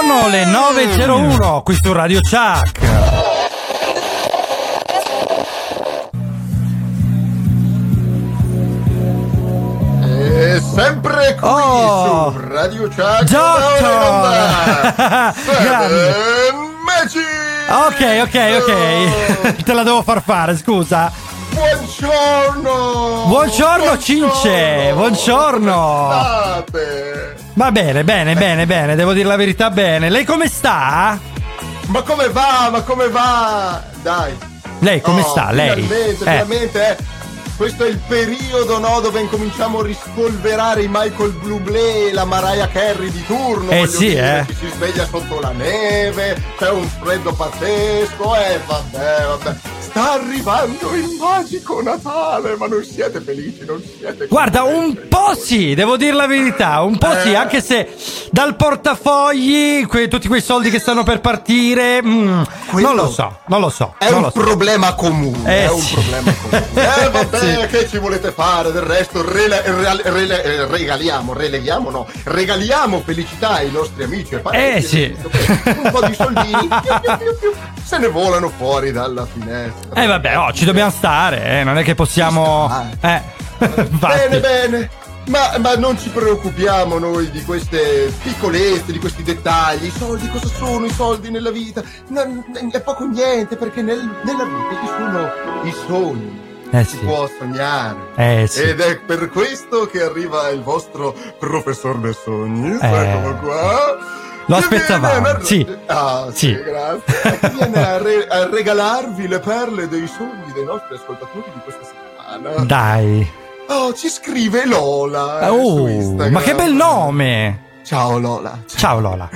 Sono le 9.01 qui su Radio Chuck. E sempre qui Oh. su Radio Chuck. Doctor! Grande. Magic! Ok, ok, ok. Te la devo far fare, scusa. Buongiorno! Buongiorno, Cince, buongiorno. Va bene, bene, bene, bene, devo dire la verità bene. Lei come sta? Ma come va? Ma come va? Dai. Lei come Oh, sta? Lei? Finalmente, Eh. finalmente, eh. Questo è il periodo, no, dove incominciamo a rispolverare i Michael Bublé e la Mariah Carey di turno. Eh sì, dire, eh. Ci si sveglia sotto la neve, c'è un freddo pazzesco, eh, vabbè, vabbè. Sta arrivando il magico Natale, ma non siete felici, non siete Guarda, un po' sì, devo dire la verità, un po' sì, Eh. anche se dal portafogli, que- tutti quei soldi che stanno per partire, mm, non lo so, non lo so. È un so. problema comune, Eh, è un sì. problema comune. Eh vabbè, Sì. che ci volete fare? Del resto rele- rele- rele- eh, regaliamo, releghiamo, no, regaliamo felicità ai nostri amici e parenti. Eh, sì. Un po' di soldini piu, più, più, se ne volano fuori dalla finestra. Eh vabbè, oh, ci dobbiamo stare, eh, non è che possiamo... Eh, infatti. Bene, bene. Ma, ma non ci preoccupiamo noi di queste piccolezze, di questi dettagli. I soldi cosa sono i soldi nella vita? Non- è poco niente perché nel- nella vita ci sono i sogni. Eh Si sì. può sognare. Eh sì. Ed è per questo che arriva il vostro professor dei sogni, Eh. eccolo qua. Lo aspettavamo, viene a- sì. Ah, sì, Sì. grazie. Viene a, re- a regalarvi le perle dei sogni dei nostri ascoltatori di questa settimana. Dai. Oh, ci scrive Lola. eh, su Oh, ma che bel nome. Ciao Lola. Ciao Lola.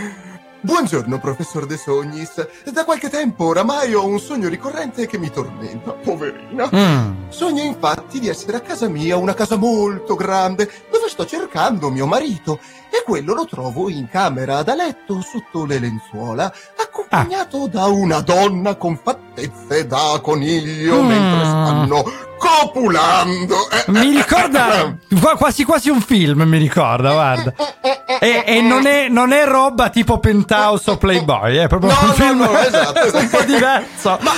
Buongiorno, professor De Sognis. Da qualche tempo oramai ho un sogno ricorrente che mi tormenta, poverina. Mm. Sogno infatti di essere a casa mia, una casa molto grande, dove sto cercando mio marito. E quello lo trovo in camera da letto sotto le lenzuola, accompagnato da una donna con fattezze da coniglio Mm. mentre stanno copulando. Eh, Mi eh, ricorda qua- quasi quasi un film, mi ricorda, guarda. E, e non, è, non è roba tipo Penthouse o Playboy, è proprio No, un no, film no, esatto, esatto. un po' diverso. Ma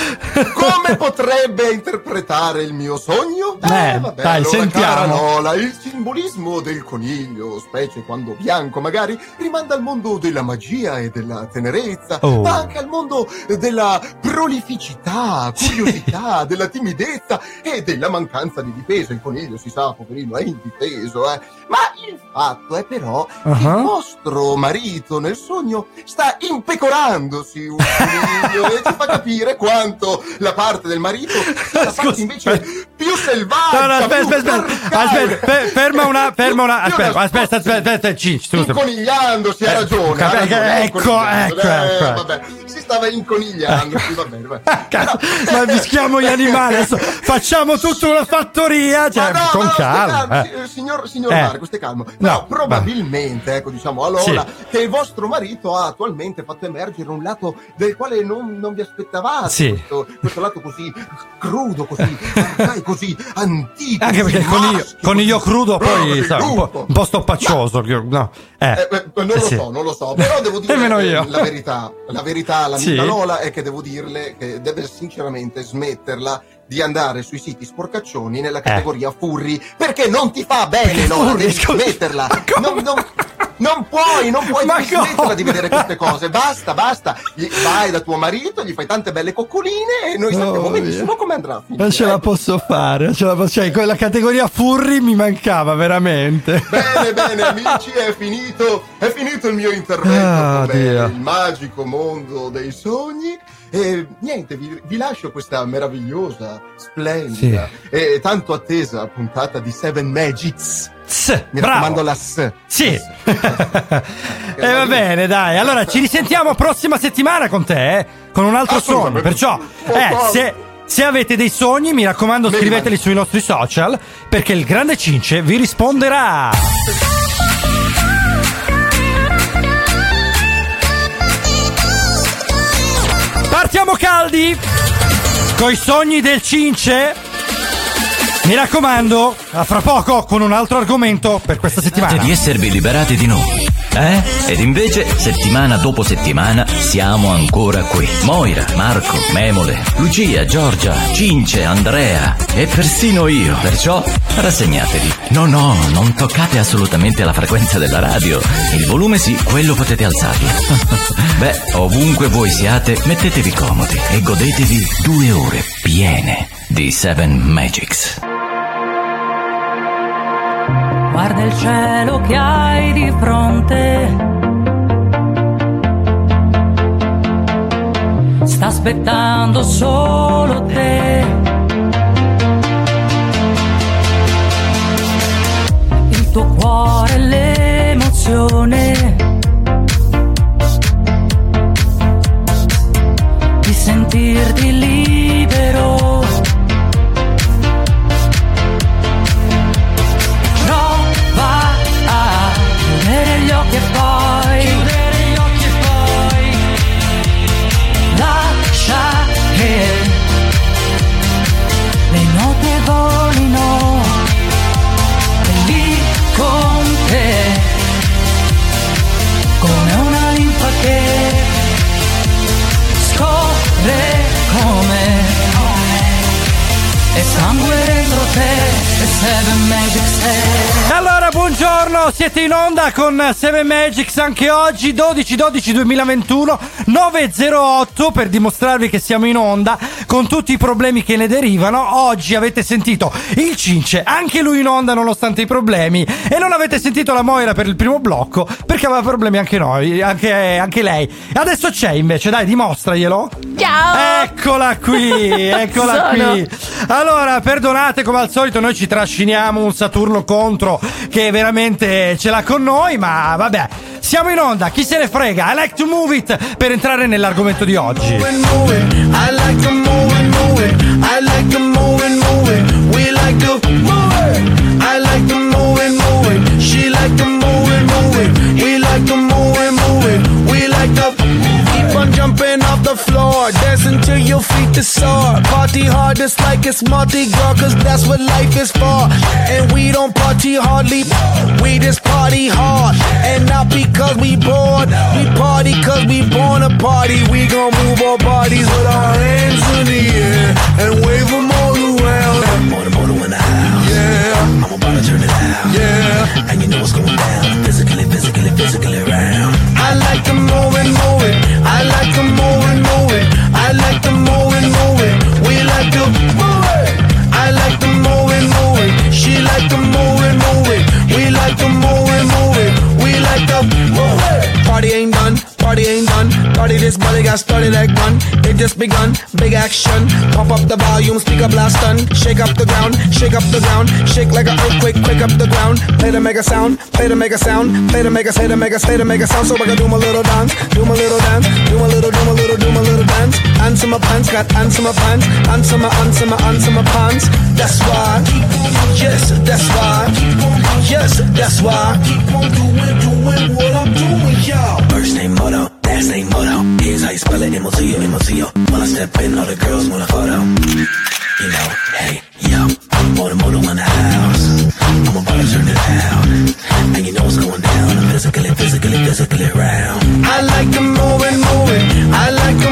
come potrebbe interpretare il mio sogno? Eh, vabbè, dai, allora, sentiamo. cara Nola, il simbolismo del coniglio, specie quando bianco magari, rimanda al mondo della magia e della tenerezza, Oh. ma anche al mondo della prolificità, curiosità, della timidezza e della mancanza di difesa. Il coniglio, si sa, poverino, è indifeso, eh. Ma il fatto è però che Uh-huh. il vostro marito nel sogno sta impecorandosi un coniglio e ci fa capire quanto la parte del marito sia Scusa, fatta invece più selvaggia. No, no, aspetta, aspetta, aspetta, fe- ferma una, ferma una, aspetta, aspetta, aspetta, aspetta, Cinci, scusa. Inconigliandosi, ha Eh, ragione. ha capì, ragione, ecco, inconigliando, ecco, eh, ecco. vabbè, si stava inconigliando, sì, va bene, va bene. Cazzo, ma mischiamo gli animali adesso facciamo tutta una fattoria cioè no, con no, calma eh. si- signor, signor Eh. Marco, stia calmo. Però No, probabilmente, ecco, diciamo a Lola, Sì. che il vostro marito ha attualmente fatto emergere un lato del quale non, non vi aspettavate. Sì. Questo, questo lato così crudo, così, così antico. anche perché così coniglio, maschio, coniglio così- crudo poi così sa, un, po', un po' stoppaccioso che- no eh. Eh, eh, non lo sì. so, non lo so, però devo dire eh, la verità. La verità, l'amica Sì. Lola, è che devo dirle che deve sinceramente smetterla di andare sui siti sporcaccioni nella categoria furri perché non ti fa bene, Eh. Lola, furri, devi smetterla. Non, non- non puoi, non puoi Ma smetterla di vedere queste cose. Basta, basta. Gli- vai da tuo marito, gli fai tante belle coccoline e noi sappiamo Oh, benissimo come andrà a finire. non ce la ecco. posso fare ce la posso cioè quella categoria furri mi mancava veramente Bene, bene, amici, è finito, è finito il mio intervento Ah, il magico mondo dei sogni. E niente, vi, vi lascio questa meravigliosa, splendida e tanto attesa puntata di Seven Magics. Tss, Mi bravo raccomando la S. Sì. E va bene, dai. Allora ci risentiamo prossima settimana con te, eh, con un altro sogno. Perciò, eh, se, se avete dei sogni, mi raccomando, scriveteli sui nostri social, perché il grande Cince vi risponderà. Partiamo caldi coi sogni del Cince. Mi raccomando, a fra poco con un altro argomento per questa settimana. di esservi liberati di noi. Eh? Ed invece, settimana dopo settimana, siamo ancora qui. Moira, Marco, Memole, Lucia, Giorgia, Cince, Andrea e persino io. Perciò rassegnatevi. No, no, non toccate assolutamente la frequenza della radio. Il volume sì, quello potete alzarlo. Beh, ovunque voi siate, mettetevi comodi e godetevi due ore piene di Seven Magics. Guarda il cielo che hai di fronte. Sta aspettando solo te. Il tuo cuore, l'emozione. had a magic spell. Buongiorno, siete in onda con 7 Magics anche oggi, 12-12-2021, 9.08 per dimostrarvi che siamo in onda con tutti i problemi che ne derivano. Oggi avete sentito il Cince, anche lui in onda nonostante i problemi, e non avete sentito la Moira per il primo blocco perché aveva problemi anche noi, anche, anche lei. Adesso c'è invece, dai, dimostraglielo. Ciao! Eccola qui, eccola qui. Allora, perdonate come al solito, noi ci trasciniamo un Saturno contro che veramente ce l'ha con noi, ma vabbè. Siamo in onda, chi se ne frega? I like to move it per entrare nell'argomento di oggi. I like to move it, move it. I like to move it, move it. We like to move. Is. Party hard, just like it's Mardi Gras, cause that's what life is for. And we don't party hardly, we just party hard. And not because we bored, we party cause we born a party. We gon' move our bodies with our hands in the air and wave them all around. More more than one house. Yeah, I'm about to turn it out. yeah. And you know what's going down. Physically, physically, physically around. I like to move it, move it. I like to move it, move it. I like to move it, move it do. I like the more and more. She like the more and more. We like the more and more. We like the more. Party ain't done party ain't done. Party this body got started like one. It just begun, big action. Pump up the volume, speak up last done. Shake up the ground, shake up the ground. Shake like an earthquake, quick up the ground. Play to make a sound, play to make a sound. Play to make a, say to make a, say to make a sound. So I can do my little dance, do my little dance, do my little, do my little, do my little dance. Answer my pants, got answer my pants. Answer my, answer my, answer my pants. That's why, yes, that's why, yes, that's why. Keep on doing, doing what I'm doing, y'all. First name Moto, last name Moto. Here's how you spell it, M-O-T-O, M-O-T-O. When I step in, all the girls want a photo. You know, hey, yo, I'm Moto Moto in the house. I'm about to turn it out. And you know what's going down. I'm physically, physically, physically around. I like to moving, moving. I like to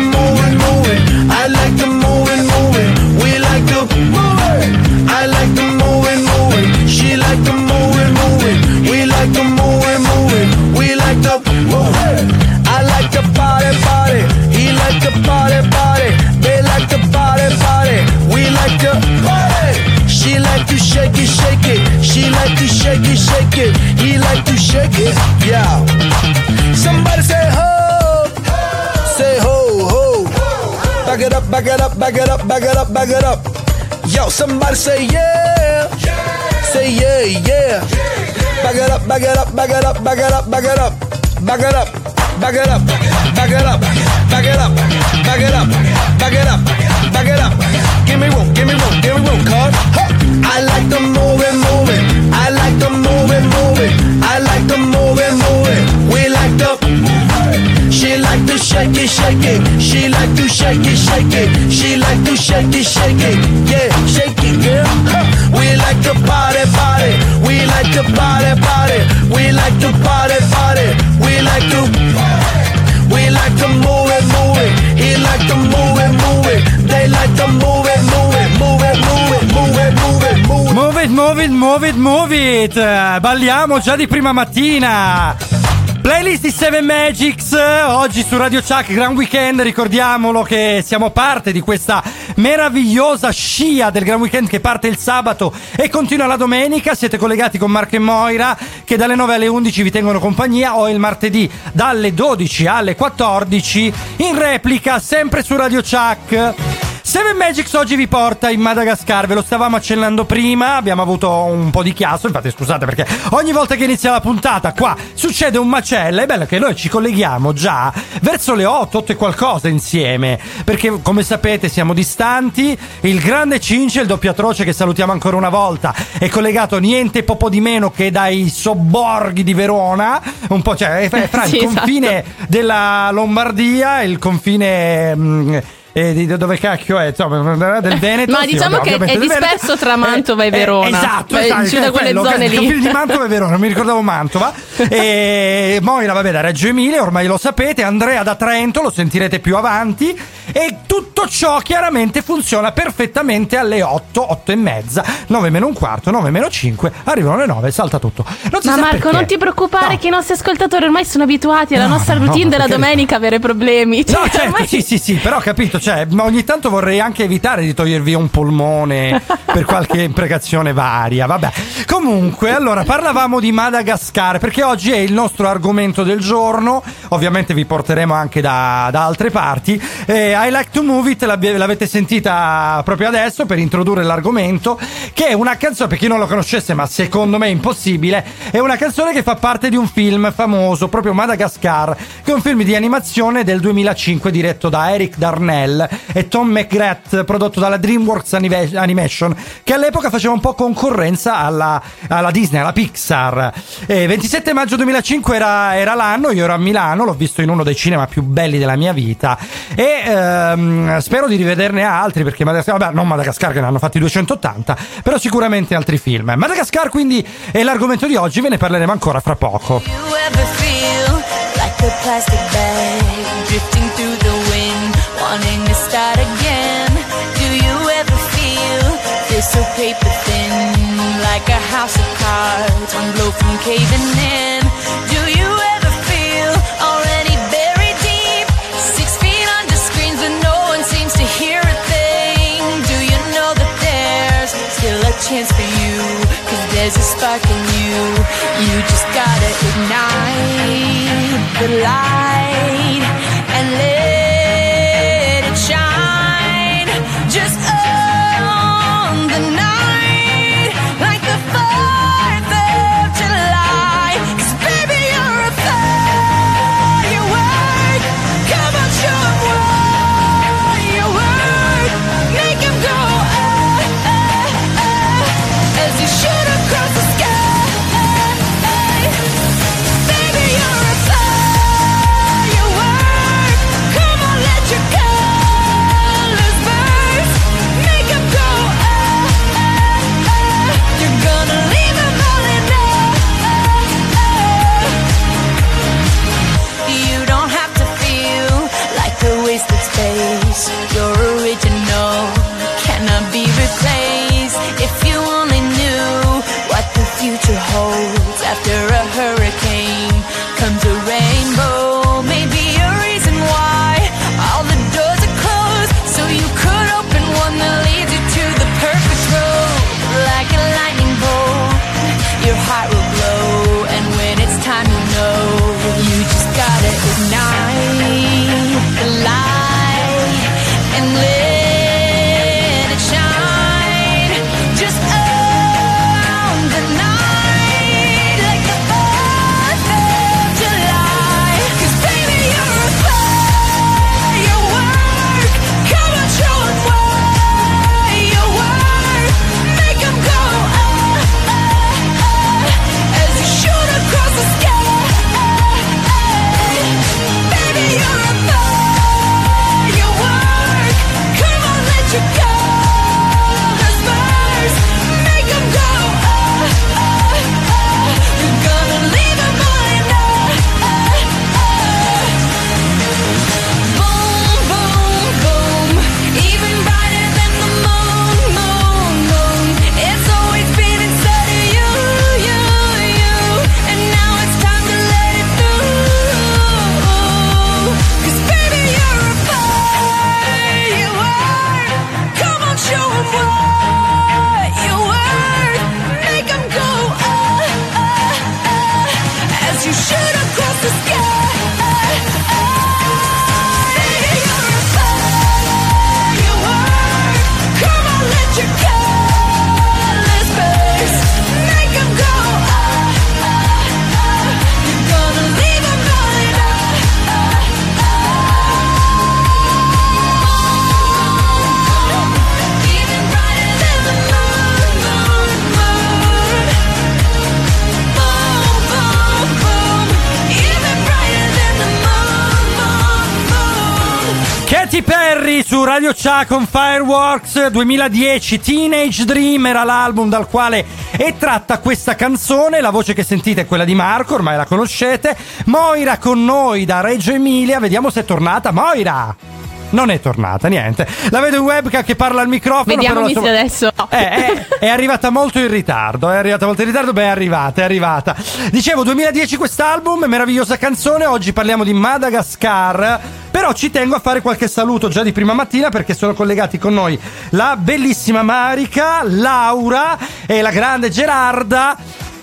shake it, shake it. He like to shake it, yeah. Somebody say ho, say ho, ho. Back it up, back it up, back it up, back it up, back it up. Yo, somebody say yeah, say yeah, yeah. Back it up, back it up, back it up, back it up, back it up, back it up. Back it up, back it up, back it up, back it up, back it up, back it up. Give me room, give me room, give me room, cuz. I like the moving, moving move it, move it. I like to move it, move it. We like to. She like to shake it, shake it. She like to shake it, shake it. She like to shake it, shake it. Yeah, shake it, girl. We like to party, party. We like to party, party. We like to party, party. We like to. We like to move it, move it. He like to move it, move it. They like to move it. Eh, Balliamo già di prima mattina. Playlist di Seven Magics, oggi su Radio Chuck, Gran Weekend, ricordiamolo che siamo parte di questa meravigliosa scia del Gran Weekend che parte il sabato e continua la domenica, siete collegati con Marco e Moira che dalle 9 alle 11 vi tengono compagnia o il martedì dalle 12 alle 14 in replica sempre su Radio Chuck. Seven Magics oggi vi porta in Madagascar, ve lo stavamo accennando prima, abbiamo avuto un po' di chiasso, infatti scusate perché ogni volta che inizia la puntata qua succede un macello, è bello che noi ci colleghiamo già verso le 8, 8 e qualcosa insieme, perché come sapete siamo distanti, il grande Cince, il doppio atroce che salutiamo ancora una volta, è collegato niente poco di meno che dai sobborghi di Verona, un po' cioè fra il Sì, esatto. confine della Lombardia e il confine... mm, eh, di dove cacchio è? Insomma, del Veneto. Ma sì, diciamo vabbè, che è disperso tra Mantova e Verona. esatto, Beh, esatto, giù da quelle quello, zone lì. di Mantova e Verona, non mi ricordavo Mantova. e Moira, vabbè, da Reggio Emilia, ormai lo sapete. Andrea da Trento, lo sentirete più avanti. E tutto ciò chiaramente funziona perfettamente alle 8, 8 e mezza, 9 meno un quarto, 9 meno 5, arrivano le 9, salta tutto. Non Ma Marco, perché. non ti preoccupare No. che i nostri ascoltatori ormai sono abituati alla No, nostra no, routine no, della domenica avere problemi. No, Cioè, certo, ormai- sì, sì, sì, però ho capito, cioè, ma ogni tanto vorrei anche evitare di togliervi un polmone per qualche imprecazione varia, vabbè. Comunque, allora, parlavamo di Madagascar, perché oggi è il nostro argomento del giorno, ovviamente vi porteremo anche da, da altre parti. Eh, I Like to Move It, l'avete sentita proprio adesso per introdurre l'argomento, che è una canzone, per chi non lo conoscesse, ma secondo me è impossibile, è una canzone che fa parte di un film famoso, proprio Madagascar, che è un film di animazione del 2005 diretto da Eric Darnell e Tom McGrath, prodotto dalla DreamWorks Animation- che all'epoca faceva un po' concorrenza alla, alla Disney, alla Pixar. Eh, 27 maggio 2005 era, era l'anno, io ero a Milano, l'ho visto in uno dei cinema più belli della mia vita e ehm, spero di rivederne altri perché Madagascar, vabbè, non Madagascar che ne hanno fatti 280, però sicuramente altri film. Madagascar quindi è l'argomento di oggi, ve ne parleremo ancora fra poco. so paper thin, like a house of cards, one blow from caving in? There's a spark in you. You just gotta ignite the light Cha con Fireworks 2010 Teenage Dream era l'album dal quale è tratta questa canzone la voce che sentite è quella di Marco ormai la conoscete Moira con noi da Reggio Emilia vediamo se è tornata Moira non è tornata, niente. La vedo in webcam che parla al microfono. Vediamo però se adesso. Eh, è, è arrivata molto in ritardo. È arrivata molto in ritardo. Beh, è arrivata, è arrivata. Dicevo, 2010 quest'album, meravigliosa canzone. Oggi parliamo di Madagascar. Però ci tengo a fare qualche saluto già di prima mattina perché sono collegati con noi la bellissima Marica, Laura e la grande Gerarda.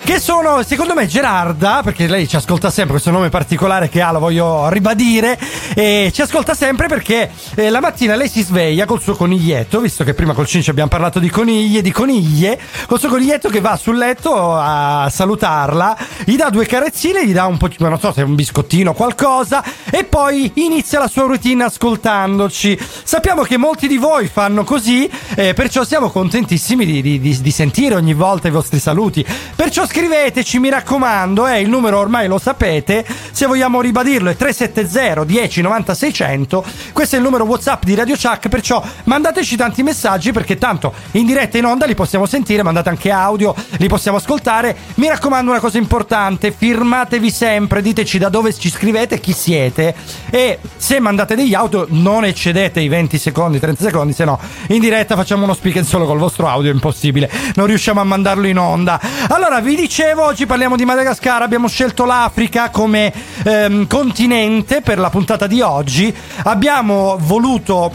Che sono, secondo me, Gerarda, perché lei ci ascolta sempre, questo nome particolare che ha, lo voglio ribadire. E ci ascolta sempre perché eh, la mattina lei si sveglia col suo coniglietto, visto che prima col Cinci abbiamo parlato di coniglie, di coniglie, col suo coniglietto che va sul letto a salutarla, gli dà due carezzine, gli dà un po', non so se un biscottino o qualcosa, e poi inizia la sua routine ascoltandoci. Sappiamo che molti di voi fanno così, eh, perciò siamo contentissimi di, di- di- di sentire ogni volta i vostri saluti. Perciò scriveteci, mi raccomando, eh, il numero ormai lo sapete, se vogliamo ribadirlo è 370 10 90 600, questo è il numero WhatsApp di Radio Chuck, perciò mandateci tanti messaggi perché tanto in diretta in onda li possiamo sentire, mandate anche audio, li possiamo ascoltare. Mi raccomando una cosa importante, firmatevi sempre, diteci da dove ci scrivete, chi siete e se mandate degli audio non eccedete i 20 secondi, 30 secondi, se no in diretta facciamo uno speak and solo col vostro audio, è impossibile, non riusciamo a mandarlo in onda. Allora, vi dicevo, oggi parliamo di Madagascar, abbiamo scelto l'Africa come ehm, continente per la puntata di oggi, abbiamo voluto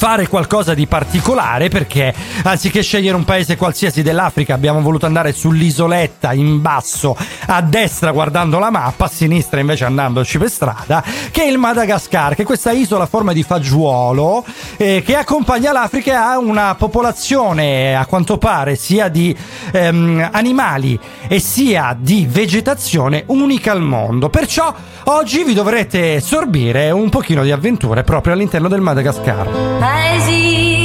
fare qualcosa di particolare perché anziché scegliere un paese qualsiasi dell'Africa abbiamo voluto andare sull'isoletta in basso a destra guardando la mappa, a sinistra invece andandoci per strada, che è il Madagascar, che è questa isola a forma di fagiolo eh, che accompagna l'Africa e ha una popolazione a quanto pare sia di ehm, animali e sia di vegetazione unica al mondo. Perciò oggi vi dovrete sorbire un pochino di avventure proprio all'interno del Madagascar. Nyarahanai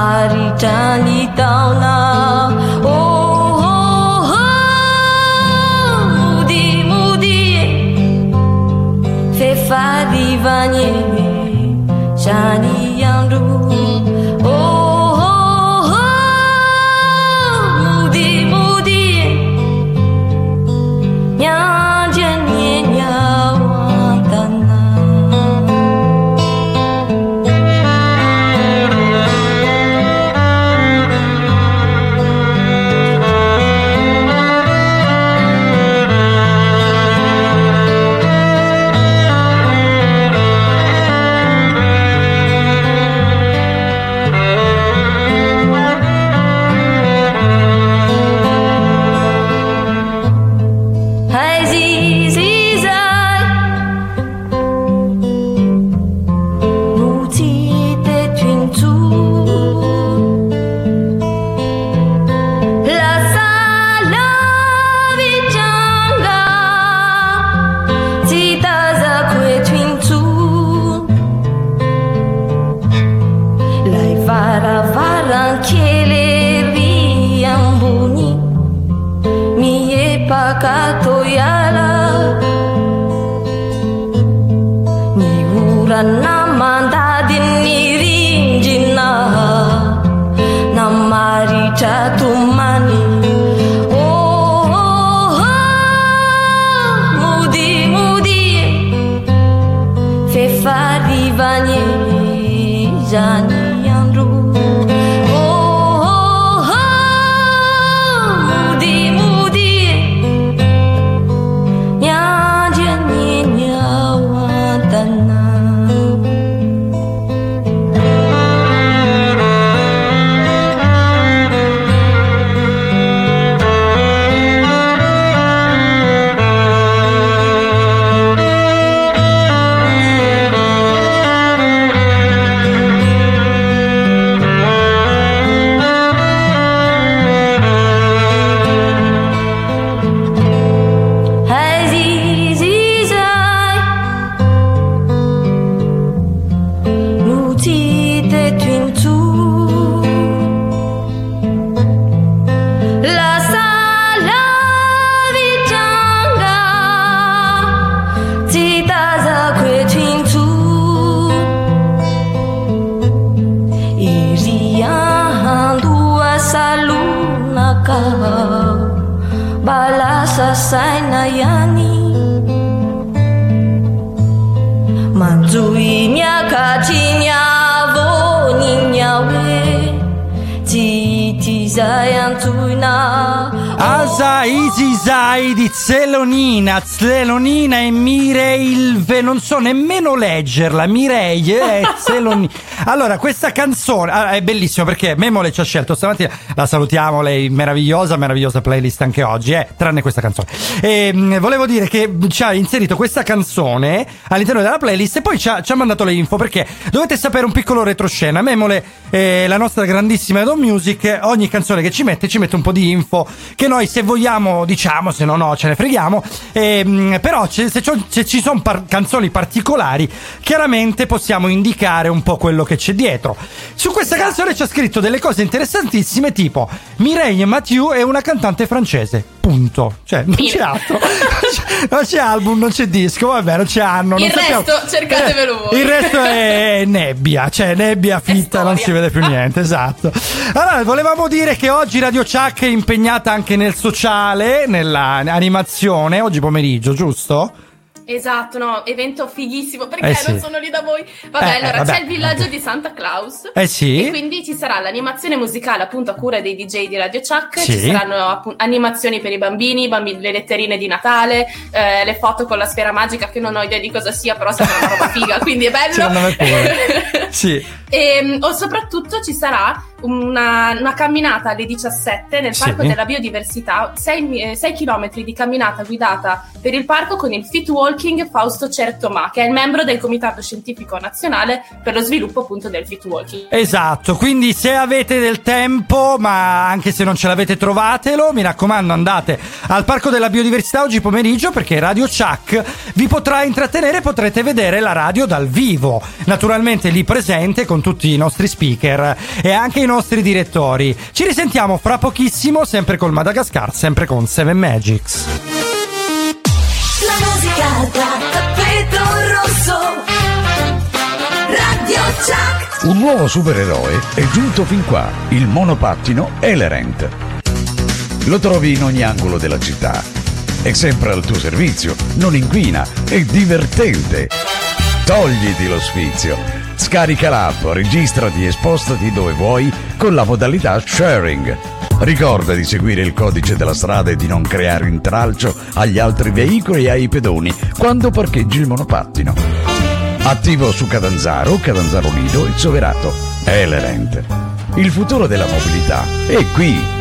Hari, cari tahu. Zelonina e Mireilve, non so nemmeno leggerla, Mireille e Zelonina. Allora, questa canzone ah, è bellissima perché Memole ci ha scelto stamattina, la salutiamo, lei meravigliosa, meravigliosa playlist anche oggi, eh, tranne questa canzone. E, mh, volevo dire che ci ha inserito questa canzone all'interno della playlist e poi ci ha, ci ha mandato le info perché dovete sapere un piccolo retroscena. Memole, eh, la nostra grandissima Edo Music, ogni canzone che ci mette ci mette un po' di info che noi se vogliamo diciamo, se no no ce ne freghiamo. Ehm, però se, se ci sono par- canzoni particolari, chiaramente possiamo indicare un po' quello che c'è dietro. Su questa canzone c'è scritto delle cose interessantissime, tipo Mireille Mathieu è una cantante francese. Punto. Cioè, non c'è altro. non c'è album, non c'è disco, vabbè, non c'è anno. Il non sappiamo- resto cercatevelo voi. Il resto è nebbia, cioè nebbia fitta, non si vede più niente, esatto. Allora, volevamo dire che oggi Radio Chuck è impegnata anche nel sociale, nella animazione, oggi pomeriggio, giusto? Esatto, no, evento fighissimo perché Eh sì. non sono lì da voi. Vabbè, Eh, eh, allora vabbè, c'è il villaggio vabbè. di Santa Claus. Eh sì. E quindi ci sarà l'animazione musicale appunto a cura dei DJ di Radio Chuck, Sì. ci saranno appu- animazioni per i bambini, bambini- le letterine di Natale, eh, le foto con la sfera magica che non ho idea di cosa sia, però sembra una roba figa, quindi è bello. Secondo me pure. Sì. E, mm, o soprattutto ci sarà una, una camminata alle 17 nel Sì. Parco della Biodiversità, 6, km di camminata guidata per il parco con il Fit Walking Fausto Certomà, che è il membro del Comitato Scientifico Nazionale per lo sviluppo appunto del Fit Walking. Esatto, quindi se avete del tempo, ma anche se non ce l'avete trovatelo, mi raccomando andate al Parco della Biodiversità oggi pomeriggio perché Radio Chuck vi potrà intrattenere potrete vedere la radio dal vivo, naturalmente lì presente con tutti i nostri speaker e anche i nostri direttori. Ci risentiamo fra pochissimo, sempre col Madagascar, sempre con Seven Magics. La musica da tappeto rosso Radio Chuck Un nuovo supereroe è giunto fin qua, il monopattino Elerent. Lo trovi in ogni angolo della città. È sempre al tuo servizio, non inquina, è divertente. Togliti lo sfizio. Scarica l'app, registrati e spostati dove vuoi con la modalità sharing. Ricorda di seguire il codice della strada e di non creare intralcio agli altri veicoli e ai pedoni quando parcheggi il monopattino. Attivo su Catanzaro, Catanzaro Lido e Soverato. Elerent. Il futuro della mobilità è qui.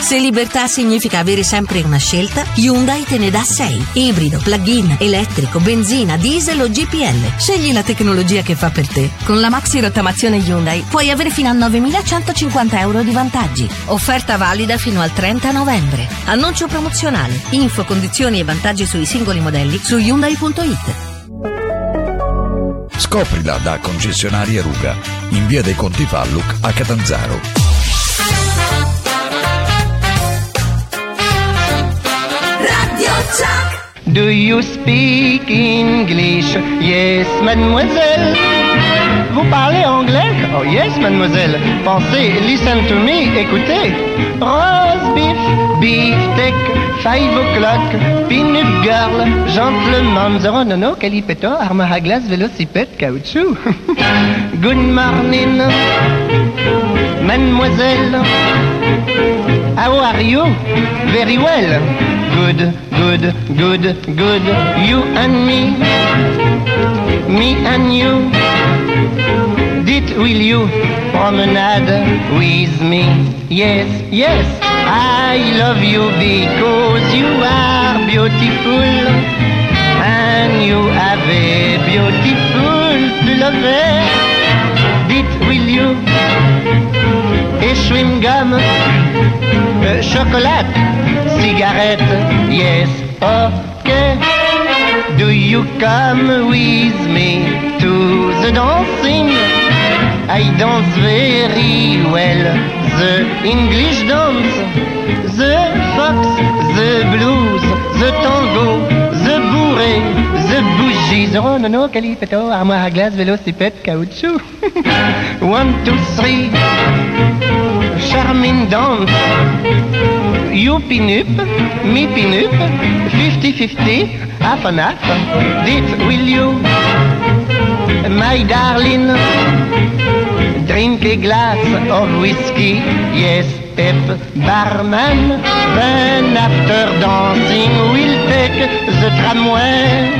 Se libertà significa avere sempre una scelta, Hyundai te ne dà 6. Ibrido, plug-in, elettrico, benzina, diesel o GPL. Scegli la tecnologia che fa per te. Con la maxi rottamazione Hyundai puoi avere fino a 9.150 euro di vantaggi. Offerta valida fino al 30 novembre. Annuncio promozionale. Info, condizioni e vantaggi sui singoli modelli su Hyundai.it. Scoprila da concessionaria Ruga, in via dei Conti Falluc a Catanzaro. Do you speak English? Yes, mademoiselle. Vous parlez anglais? Oh yes, mademoiselle. Pensez, listen to me, écoutez. Roast beef, beef steak, five o'clock, peanut girl, gentleman, zero no no, calipetto, arme à glace, vélocipède, caoutchouc. Good morning, mademoiselle. How are you? Very well. Good, good, good, good. You and me. Me and you. Did will you promenade with me? Yes, yes. I love you because you are beautiful. And you have a beautiful to love. Dit will you? Et chewing gum. Euh, chocolat, cigarette, yes, okay. Do you come with me to the dancing? I dance very well, the English dance, the fox, the blues, the tango, the bougies. Oh non, non, calipetto, armoire à glace, vélocipède, caoutchouc. One, two, three. charming dance. You pin up, me pin up, 50-50, half and half. Dit will you, my darling, drink a glass of whiskey, yes, Barman. Then after dancing, we'll take the tramway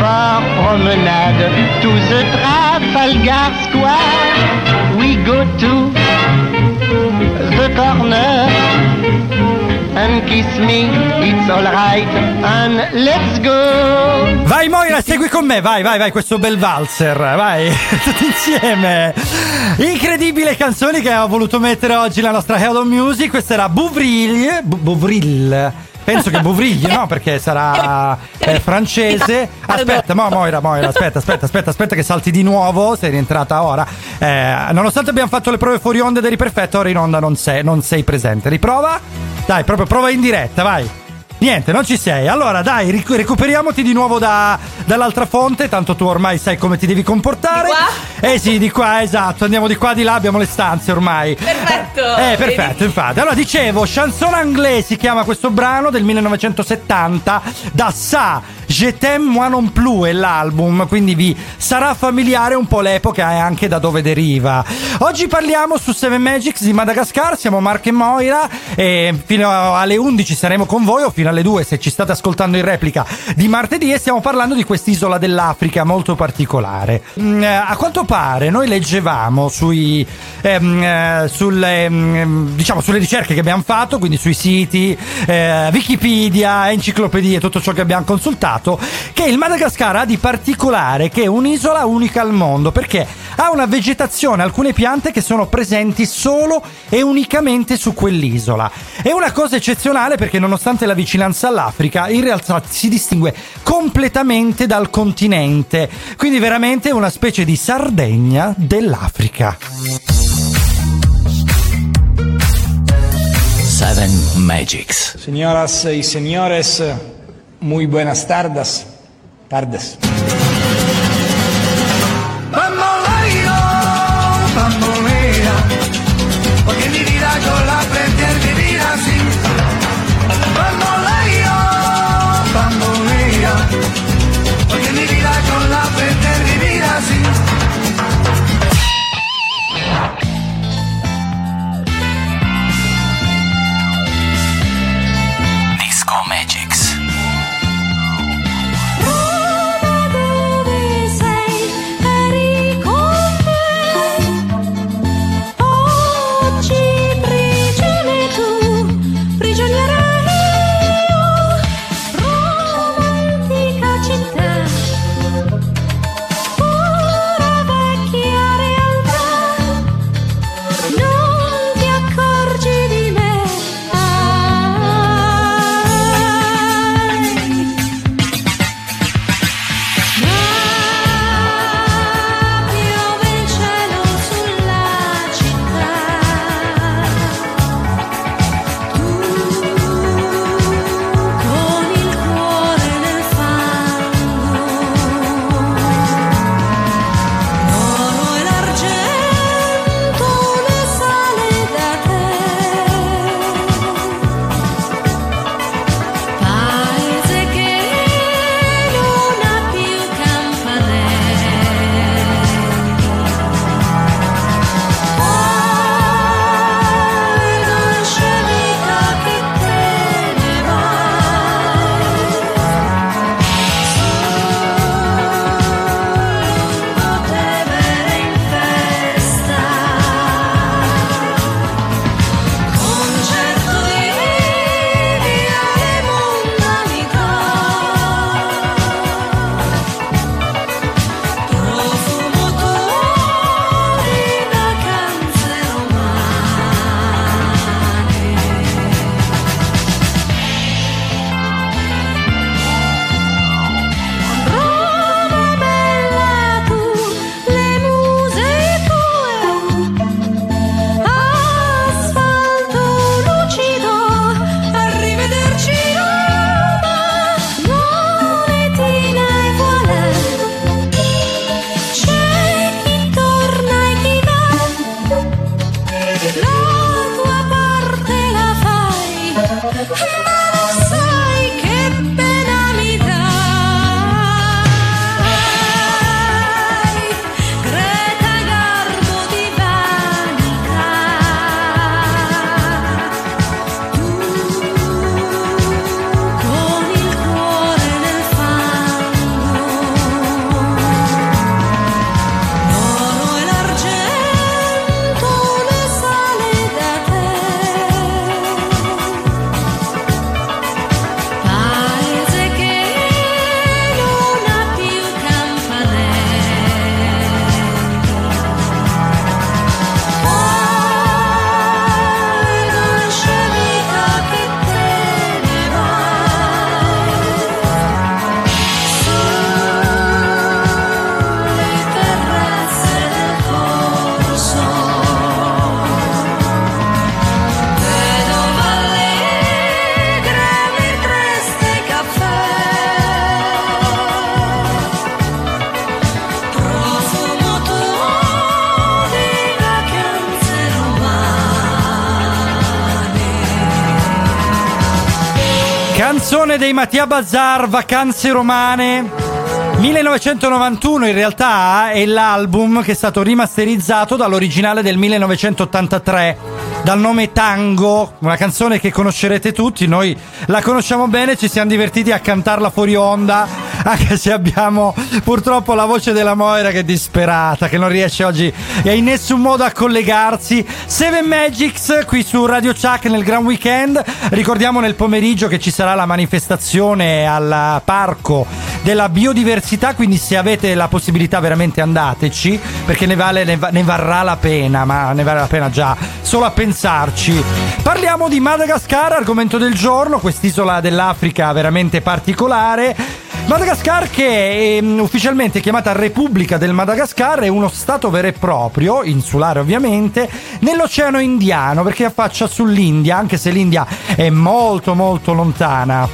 for promenade to the Trafalgar Square. We go to the corner kiss me, it's alright, and let's go. Vai Moira, segui con me, vai, vai, vai, questo bel valzer, vai, tutti insieme. Incredibile canzoni che ho voluto mettere oggi la nostra Hello Music, questa era Bouvril, Bouvril. Penso che Bouvril, no? Perché sarà eh, francese. Aspetta, mo, Moira, Moira, aspetta, aspetta, aspetta, aspetta che salti di nuovo. Sei rientrata ora. Eh, nonostante abbiamo fatto le prove fuori onda ed eri perfetto, ora in onda non sei, non sei presente. Riprova? Dai, proprio prova in diretta, vai. Niente, non ci sei. Allora, dai, ric- recuperiamoti di nuovo da- dall'altra fonte. Tanto tu ormai sai come ti devi comportare. Eh sì, di qua, esatto. Andiamo di qua, di là, abbiamo le stanze ormai. Perfetto. Eh, perfetto, infatti. Allora, dicevo, Chanson Anglais si chiama questo brano del 1970 da Sa. Je t'aime moi non plus è l'album, quindi vi sarà familiare un po' l'epoca e anche da dove deriva. Oggi parliamo su Seven Magics di Madagascar, siamo Marco e Moira e fino alle 11 saremo con voi o fino alle 2 se ci state ascoltando in replica di martedì e stiamo parlando di quest'isola dell'Africa molto particolare. Mm, eh, a quanto pare noi leggevamo sui, ehm, eh, sulle, ehm, diciamo, sulle ricerche che abbiamo fatto, quindi sui siti, eh, Wikipedia, enciclopedie, tutto ciò che abbiamo consultato, che il Madagascar ha di particolare che è un'isola unica al mondo perché ha una vegetazione, alcune piante che sono presenti solo e unicamente su quell'isola. È una cosa eccezionale perché nonostante la vicinanza all'Africa, in realtà si distingue completamente dal continente, quindi veramente una specie di Sardegna dell'Africa. Seven Magics. Señoras y señores, muy buenas tardes. Tardes. Bamboleo, bambolea, porque mi vida yo la Canzone dei Mattia Bazzar, Vacanze Romane. 1991 in realtà è l'album che è stato rimasterizzato dall'originale del 1983 dal nome Tango, una canzone che conoscerete tutti, noi la conosciamo bene, ci siamo divertiti a cantarla fuori onda, anche se abbiamo purtroppo la voce della Moira che è disperata, che non riesce oggi in nessun modo a collegarsi. Seven Magics qui su Radio Chuck nel Gran Weekend, ricordiamo nel pomeriggio che ci sarà la manifestazione al parco della biodiversità, quindi se avete la possibilità veramente andateci, perché ne, vale, ne, va- ne varrà la pena, ma ne vale la pena già solo a pensarci. Parliamo di Madagascar, argomento del giorno, quest'isola dell'Africa veramente particolare. Madagascar che è ehm, ufficialmente chiamata Repubblica del Madagascar è uno stato vero e proprio, insulare ovviamente, nell'Oceano Indiano perché affaccia sull'India, anche se l'India è molto molto lontana.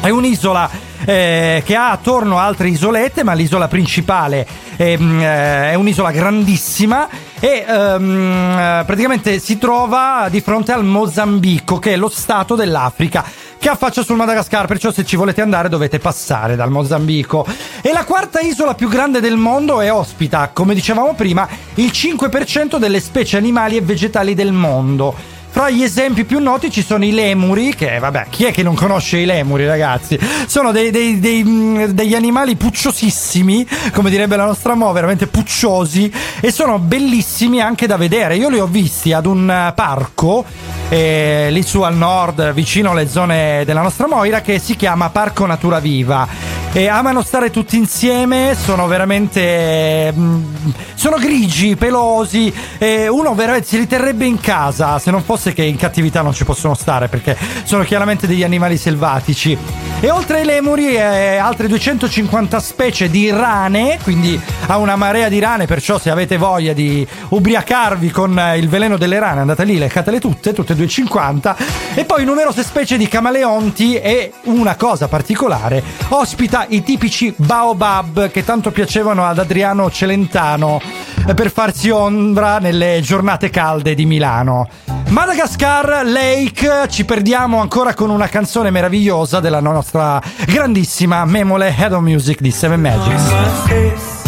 È un'isola eh, che ha attorno altre isolette, ma l'isola principale è, mm, eh, è un'isola grandissima e ehm, eh, praticamente si trova di fronte al Mozambico, che è lo stato dell'Africa che affaccia sul Madagascar, perciò se ci volete andare dovete passare dal Mozambico. E la quarta isola più grande del mondo e ospita, come dicevamo prima, il 5% delle specie animali e vegetali del mondo. Fra gli esempi più noti ci sono i lemuri, che vabbè, chi è che non conosce i lemuri, ragazzi? Sono dei, dei- dei, mm, degli animali pucciosissimi, come direbbe la nostra Mo, veramente pucciosi, e sono bellissimi anche da vedere. Io li ho visti ad un eh, parco, eh, lì su al nord, vicino alle zone della nostra Moira, che si chiama Parco Natura Viva. E amano stare tutti insieme, sono veramente. mm, sono grigi, pelosi. E uno veramente si li in casa se non fosse che in cattività non ci possono stare perché sono chiaramente degli animali selvatici. E oltre ai lemuri, eh, altre 250 specie di rane, quindi ha una marea di rane. Perciò, se avete voglia di ubriacarvi con eh, il veleno delle rane, andate lì, leccatele tutte, tutte e 250. E poi numerose specie di camaleonti. E una cosa particolare, ospita i tipici baobab che tanto piacevano ad Adriano Celentano eh, per farsi ombra nelle giornate calde di Milano. Madagascar Lake, ci perdiamo ancora con una canzone meravigliosa della nostra grandissima Memole Head of Music di Seven Magics.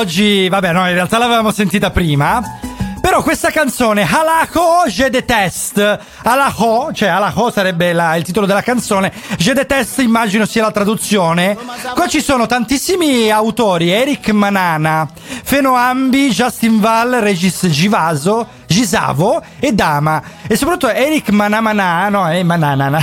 Oggi. Vabbè, no, in realtà l'avevamo sentita prima. Però questa canzone, Halako Je Deteste, Halako, cioè Halako sarebbe la- il titolo della canzone, Je Deteste immagino sia la traduzione. Qua ci sono tantissimi autori, Eric Manana, Feno Ambi, Justin Val, Regis Givaso, Gisavo e Dama. E soprattutto Eric Manamana, no, è Manana,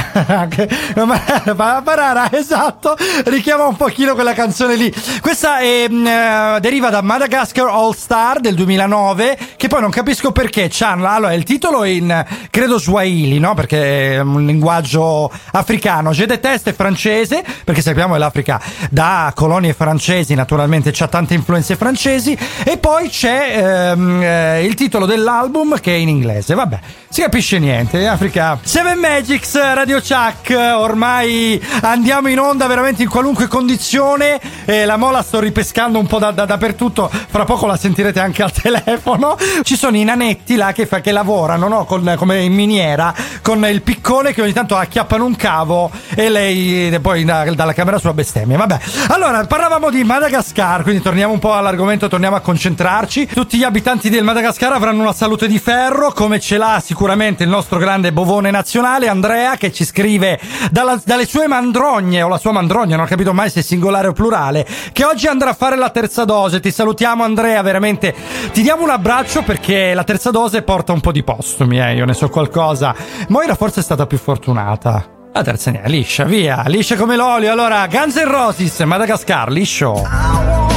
Parara, esatto, richiama un pochino quella canzone lì. Questa è, mm, eh, deriva da Madagascar All Star del 2009, che poi non capisco perché c'hanno, allora il titolo è in, credo Swahili, no? Perché è un linguaggio africano. Je déteste è francese, perché sappiamo che l'Africa da colonie francesi naturalmente c'ha tante influenze francesi, e poi c'è ehm, eh, il titolo dell'album che è in inglese. Vabbè, si capisce niente. Africa. Seven Magics, Radio Chuck. Ormai andiamo in onda veramente in qualunque condizione. E la mola sto ripescando un po' da, da- dappertutto. Fra poco la sentirete anche al telefono. Ci sono i nanetti là che, fa- che lavorano no? Con- come in miniera con il piccone che ogni tanto acchiappano un cavo e lei poi da- dalla camera sua bestemmia. Vabbè, allora parlavamo di Madagascar, quindi torniamo un po' all'argomento, torniamo a concentrarci. Tutti gli abitanti del Madagascar avranno una salute di ferro, come ce l'ha sicuramente il nostro grande bovone nazionale, Andrea, che ci scrive dalla- dalle sue mandrogne, o la sua mandrogna, non ho capito mai se è singolare o plurale, che oggi andrà a fare la terza dose. Ti salutiamo, Andrea, veramente. Ti diamo un abbraccio perché la terza dose porta un po' di postumi, eh, io ne so qualcosa. Moira forse è stata più fortunata. La terza ne è liscia, via, liscia come l'olio. Allora, Guns N' Roses, Madagascar, liscio.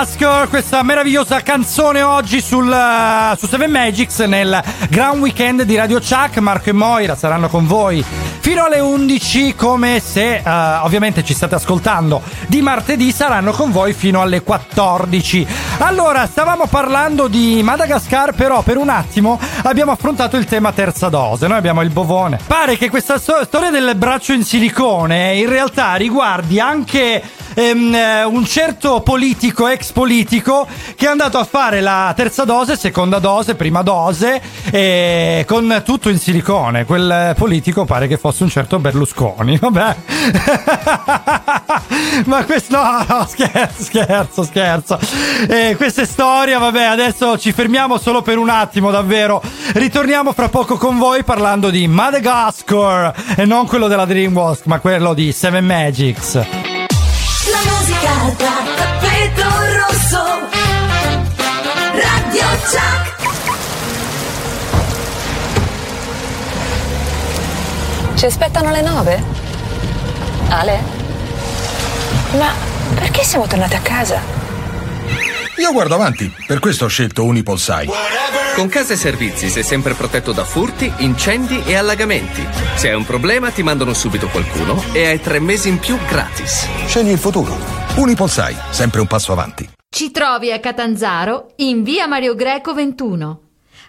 Madagascar, questa meravigliosa canzone oggi sul, eh, su Seven Magics nel Grand Weekend di Radio Chuck. Marco e Moira saranno con voi fino alle 11 come se eh, ovviamente ci state ascoltando di martedì saranno con voi fino alle 14. Allora, stavamo parlando di Madagascar però per un attimo abbiamo affrontato il tema terza dose, noi abbiamo il bovone. Pare che questa sto- storia del braccio in silicone in realtà riguardi anche ehm, eh, un certo politico, ex politico, che è andato a fare la terza dose, seconda dose, prima dose, eh, con tutto in silicone. Quel politico pare che fosse un certo Berlusconi, vabbè. Ma questo, no, no, scherzo, scherzo, scherzo. Eh, questa è storia, vabbè, adesso ci fermiamo solo per un attimo, davvero. Ritorniamo fra poco con voi parlando di Madagascar e non quello della DreamWorks, ma quello di Seven Magics. La musica da tappeto rosso Radio Chuck Ci aspettano alle nove? Ale? Ma perché siamo tornati a casa? Io guardo avanti, per questo ho scelto Unipolsai. Con Casa e Servizi sei sempre protetto da furti, incendi e allagamenti. Se hai un problema ti mandano subito qualcuno e hai tre mesi in più gratis. Scegli il futuro. Unipolsai, sempre un passo avanti. Ci trovi a Catanzaro in via Mario Greco 21.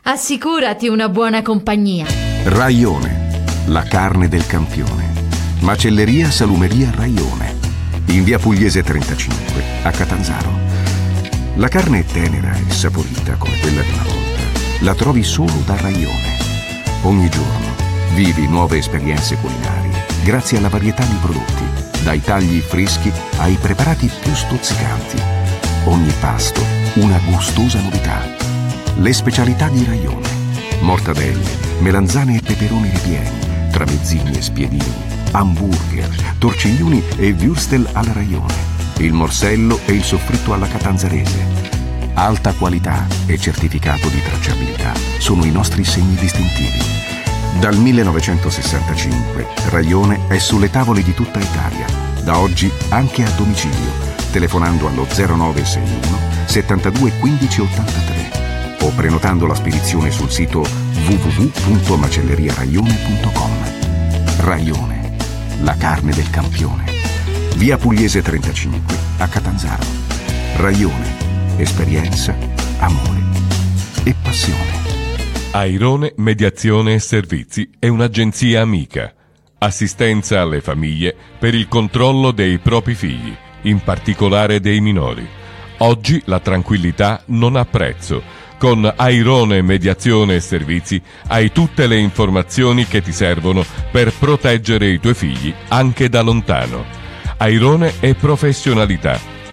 Assicurati una buona compagnia. Raione, la carne del campione. Macelleria Salumeria Raione. In via Pugliese 35, a Catanzaro. La carne è tenera e saporita come quella di una volta. La trovi solo da Raione. Ogni giorno vivi nuove esperienze culinarie grazie alla varietà di prodotti, dai tagli freschi ai preparati più stuzzicanti. Ogni pasto una gustosa novità. Le specialità di Raione. Mortadelle, melanzane e peperoni ripieni, tramezzini e spiedini, hamburger, torciglioni e würstel alla Raione. Il morsello e il soffritto alla catanzarese. Alta qualità e certificato di tracciabilità sono i nostri segni distintivi. Dal 1965 Raione è sulle tavole di tutta Italia, da oggi anche a domicilio, telefonando allo 0961 72 15 83 o prenotando la spedizione sul sito www.macelleriaraione.com. Raione, la carne del campione. Via Pugliese 35 a Catanzaro. Raione, esperienza, amore e passione. Airone Mediazione e Servizi è un'agenzia amica. Assistenza alle famiglie per il controllo dei propri figli, in particolare dei minori. Oggi la tranquillità non ha prezzo. Con Airone Mediazione e Servizi hai tutte le informazioni che ti servono per proteggere i tuoi figli anche da lontano. Airone è professionalità,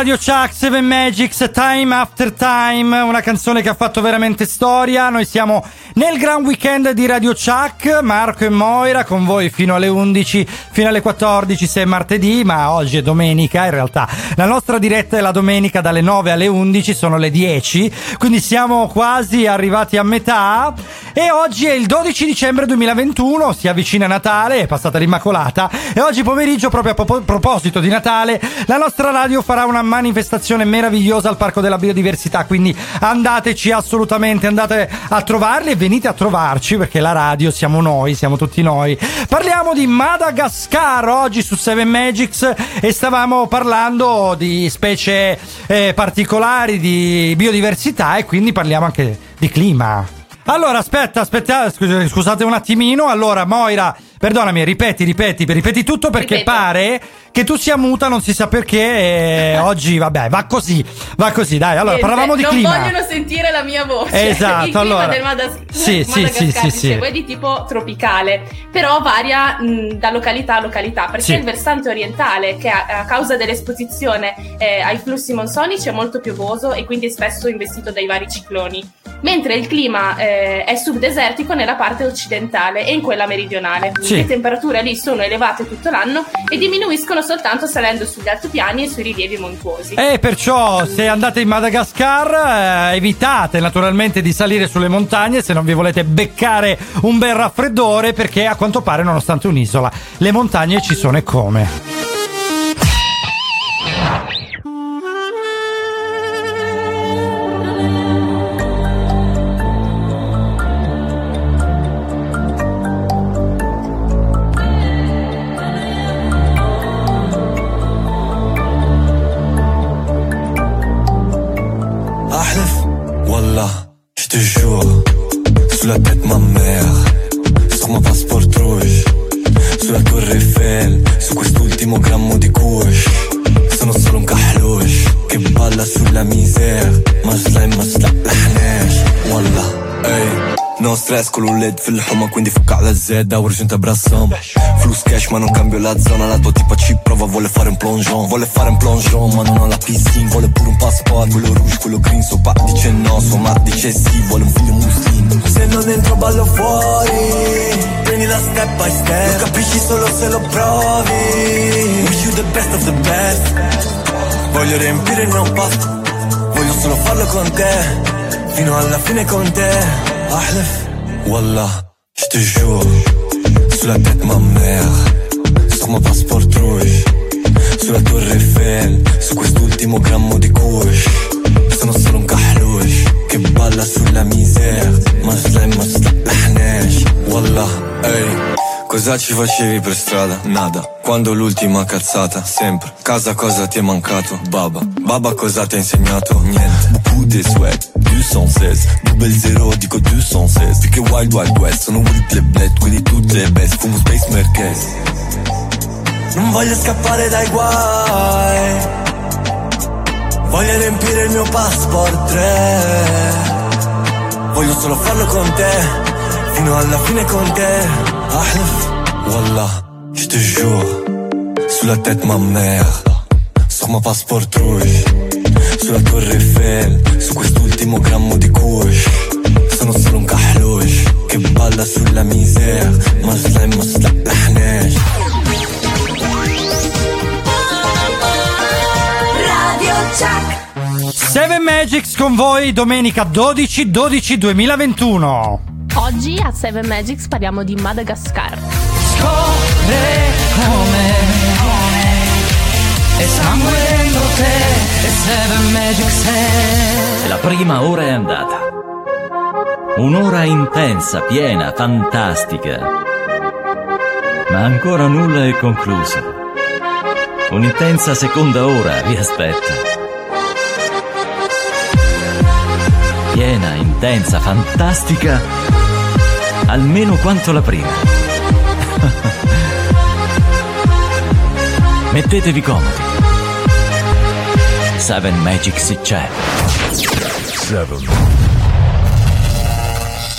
Radio Chuck 7 Magics Time After Time una canzone che ha fatto veramente storia. Noi siamo nel gran weekend di Radio Chuck Marco e Moira con voi fino alle 11 fino alle 14 se è martedì ma oggi è domenica in realtà la nostra diretta è la domenica dalle 9 alle 11 sono le 10 quindi siamo quasi arrivati a metà e oggi è il 12 dicembre 2021 si avvicina Natale è passata l'Immacolata e oggi pomeriggio proprio a proposito di Natale la nostra radio farà una manifestazione meravigliosa al Parco della Biodiversità, quindi andateci assolutamente, andate a trovarli e venite a trovarci perché la radio siamo noi, siamo tutti noi. Parliamo di Madagascar oggi su 7 Magics e stavamo parlando di specie eh, particolari di biodiversità e quindi parliamo anche di clima. Allora, aspetta, aspetta, scus- scusate un attimino. Allora, Moira, perdonami, ripeti, ripeti, ripeti tutto perché Ripeto. pare che tu sia muta, non si sa perché. E oggi, vabbè, va così, va così. Dai, allora, Niente, parlavamo di non clima. vogliono sentire la mia voce. Esatto, Il clima allora. del Madas- Sì, sì, sì, sì, sì. è di tipo tropicale, però varia mh, da località a località, perché Sì. il versante orientale, che a, a causa dell'esposizione eh, ai flussi monsonici è molto piovoso e quindi è spesso investito dai vari cicloni, mentre il clima eh, è subdesertico nella parte occidentale e in quella meridionale. Sì. Le temperature lì sono elevate tutto l'anno e diminuiscono soltanto salendo sugli altopiani e sui rilievi montuosi. E perciò se andate in Madagascar eh, evitate naturalmente di salire sulle montagne se non vi volete beccare un bel raffreddore perché a quanto pare nonostante un'isola le montagne ci sono e come. Un LED fil-ħuma quindi fucca la zedda urġenta brassam Flus cash ma non cambio la zona La tua tipa ci prova vuole fare un plongeon Vuole fare un plongeon ma non ha la piscina Vuole pure un passport Quello rouge, quello green Suo pa dice no, sua ma dice sì Vuole un figlio muslim Se non entro ballo fuori Prendila step by step. Lo capisci solo se lo provi. Wish you the best of the best. Voglio riempire il mio pasto Voglio solo farlo con te Fino alla fine con te. Ahlef Wallah Je te jure Sous la tête ma mère Sur mon passeport rouge Sulla torre Eiffel Su quest'ultimo grammo di kush Sono solo un cahlush Che balla sulla misère Ma slime ma slaḥnax Wallah Ehi Cosa ci facevi per strada? Nada. Quando l'ultima cazzata? Sempre. Casa cosa ti è mancato? Baba. Baba cosa ti ha insegnato? Niente. Beaucoup de sweat. 216. Double zero dico 216. Perché Wild Wild West. Sono with le bled, quelli tutte le best. Fumo Space Merkez. Non voglio scappare dai guai. Voglio riempire il mio passport 3. Voglio solo farlo con te. Fino alla fine con te. Wallah, je te jure. Sous la tête ma mère. Sur mon passeport rouge. Sulla torre Eiffel. Su quest'ultimo grammo di kush. Sono solo un cahlush. Che balla sulla misère. Ma slime ma slaḥnax. Radio Chuck. 7 Magics con voi domenica 12 12 2021. Oggi a 7 Magics parliamo di Madagascar. come, e sangue dentro te e Seven Magic Set. La prima ora è andata. Un'ora intensa, piena, fantastica. Ma ancora nulla è concluso. Un'intensa seconda ora vi aspetta. Piena, intensa, fantastica, almeno quanto la prima. Mettetevi comodi. Seven Magic si c'è. Seven.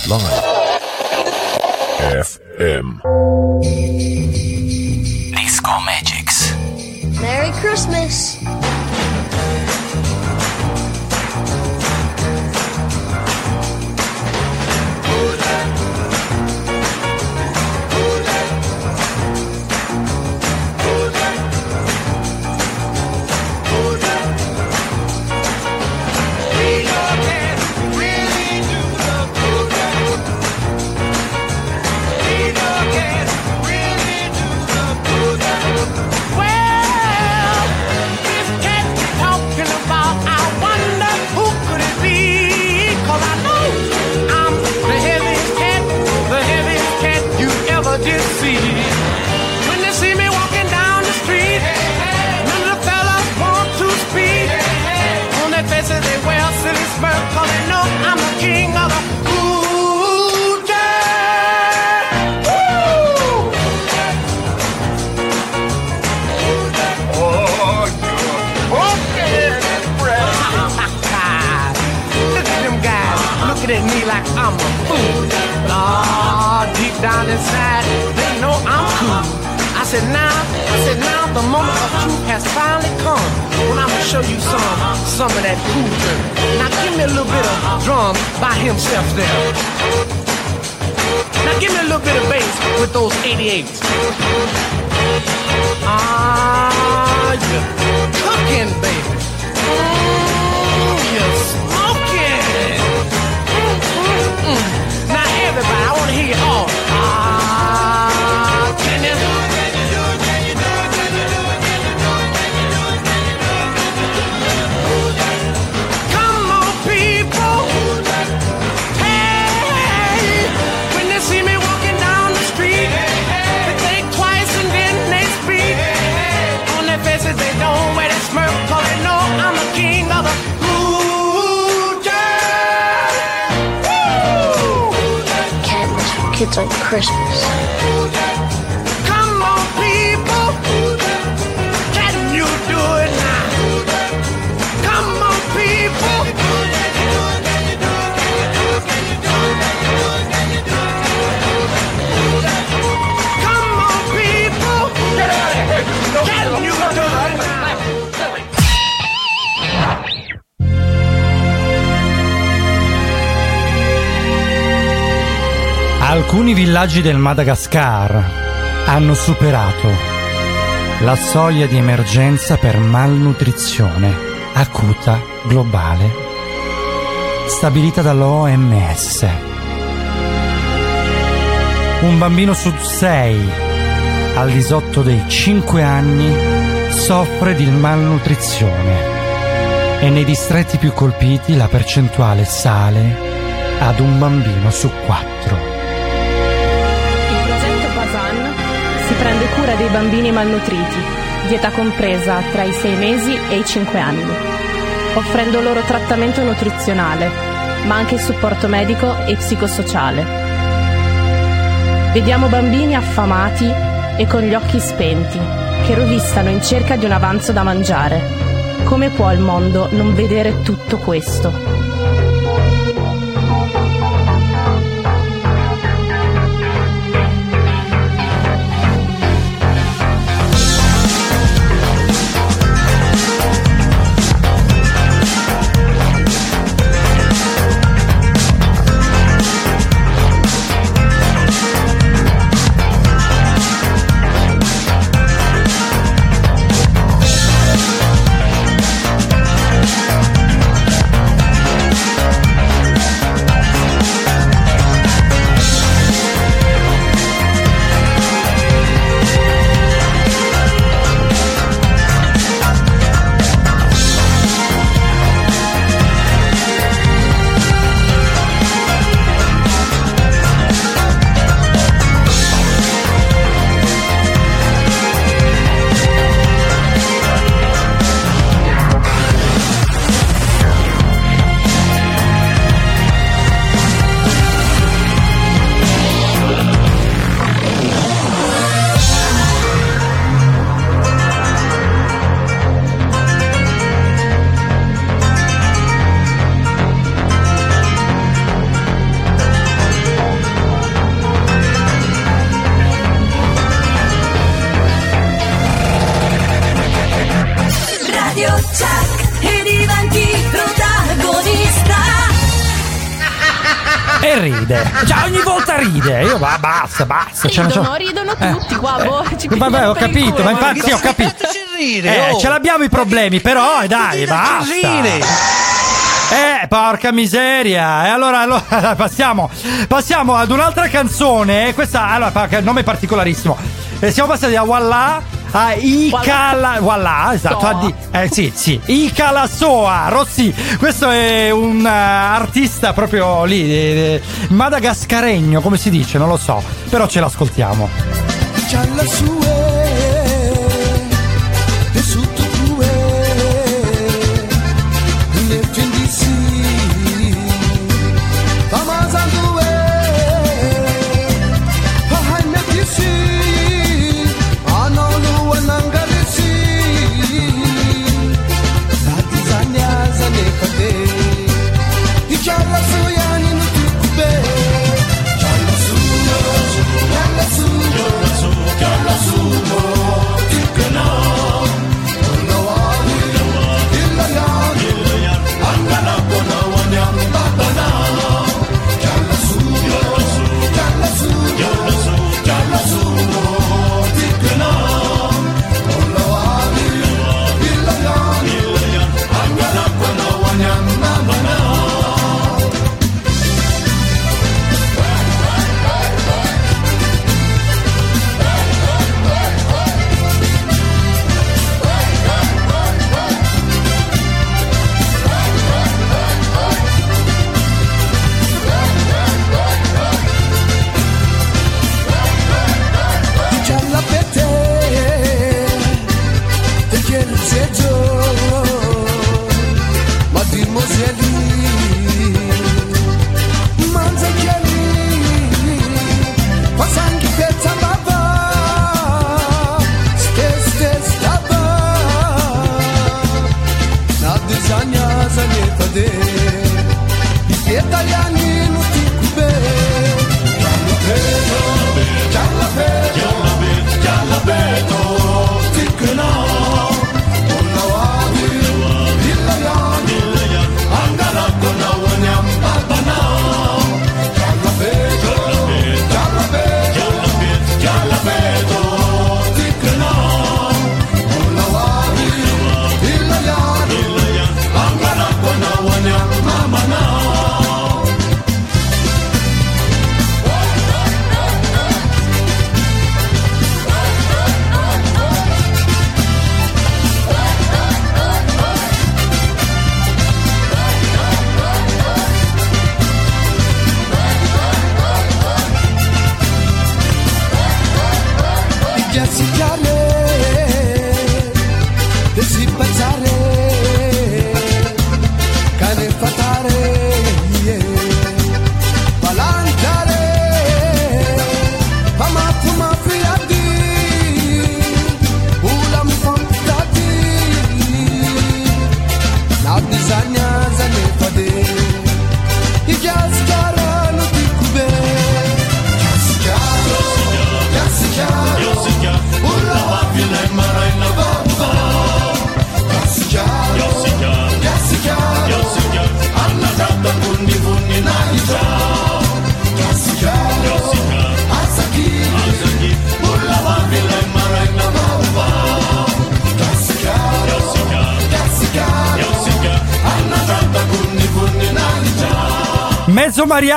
Live. FM. Disco Magics. Merry Christmas. Show you some, some of that cool dirt. Now give me a little bit of drum by himself there. Now give me a little bit of bass with those 88s. Ah, you're cooking, baby. it's like Christmas. Alcuni villaggi del Madagascar hanno superato la soglia di emergenza per malnutrizione acuta globale stabilita dall'OMS. Un bambino su sei al di sotto dei 5 anni soffre di malnutrizione e nei distretti più colpiti la percentuale sale ad un bambino su quattro. Prende cura dei bambini malnutriti, di età compresa tra i 6 mesi e i 5 anni, offrendo loro trattamento nutrizionale, ma anche supporto medico e psicosociale. Vediamo bambini affamati e con gli occhi spenti, che rovistano in cerca di un avanzo da mangiare. Come può il mondo non vedere tutto questo? Ridono, ridono Eh, tutti qua, boh, ci Vabbè, ho capito, culo. ma infatti sì, ho capito. Eh, oh. ce l'abbiamo i problemi, però, eh, dai, basta. Eh, porca miseria. E allora, allora passiamo, passiamo ad un'altra canzone. Questa, allora, nome particolarissimo. Eh, siamo passati da Walla a Icala. Walla, esatto. A di- eh, sì, sì. Icala Soa, Rossi. Questo è un eh, artista proprio lì, eh, madagascaregno, come si dice, non lo so. Però ce l'ascoltiamo. Challa sue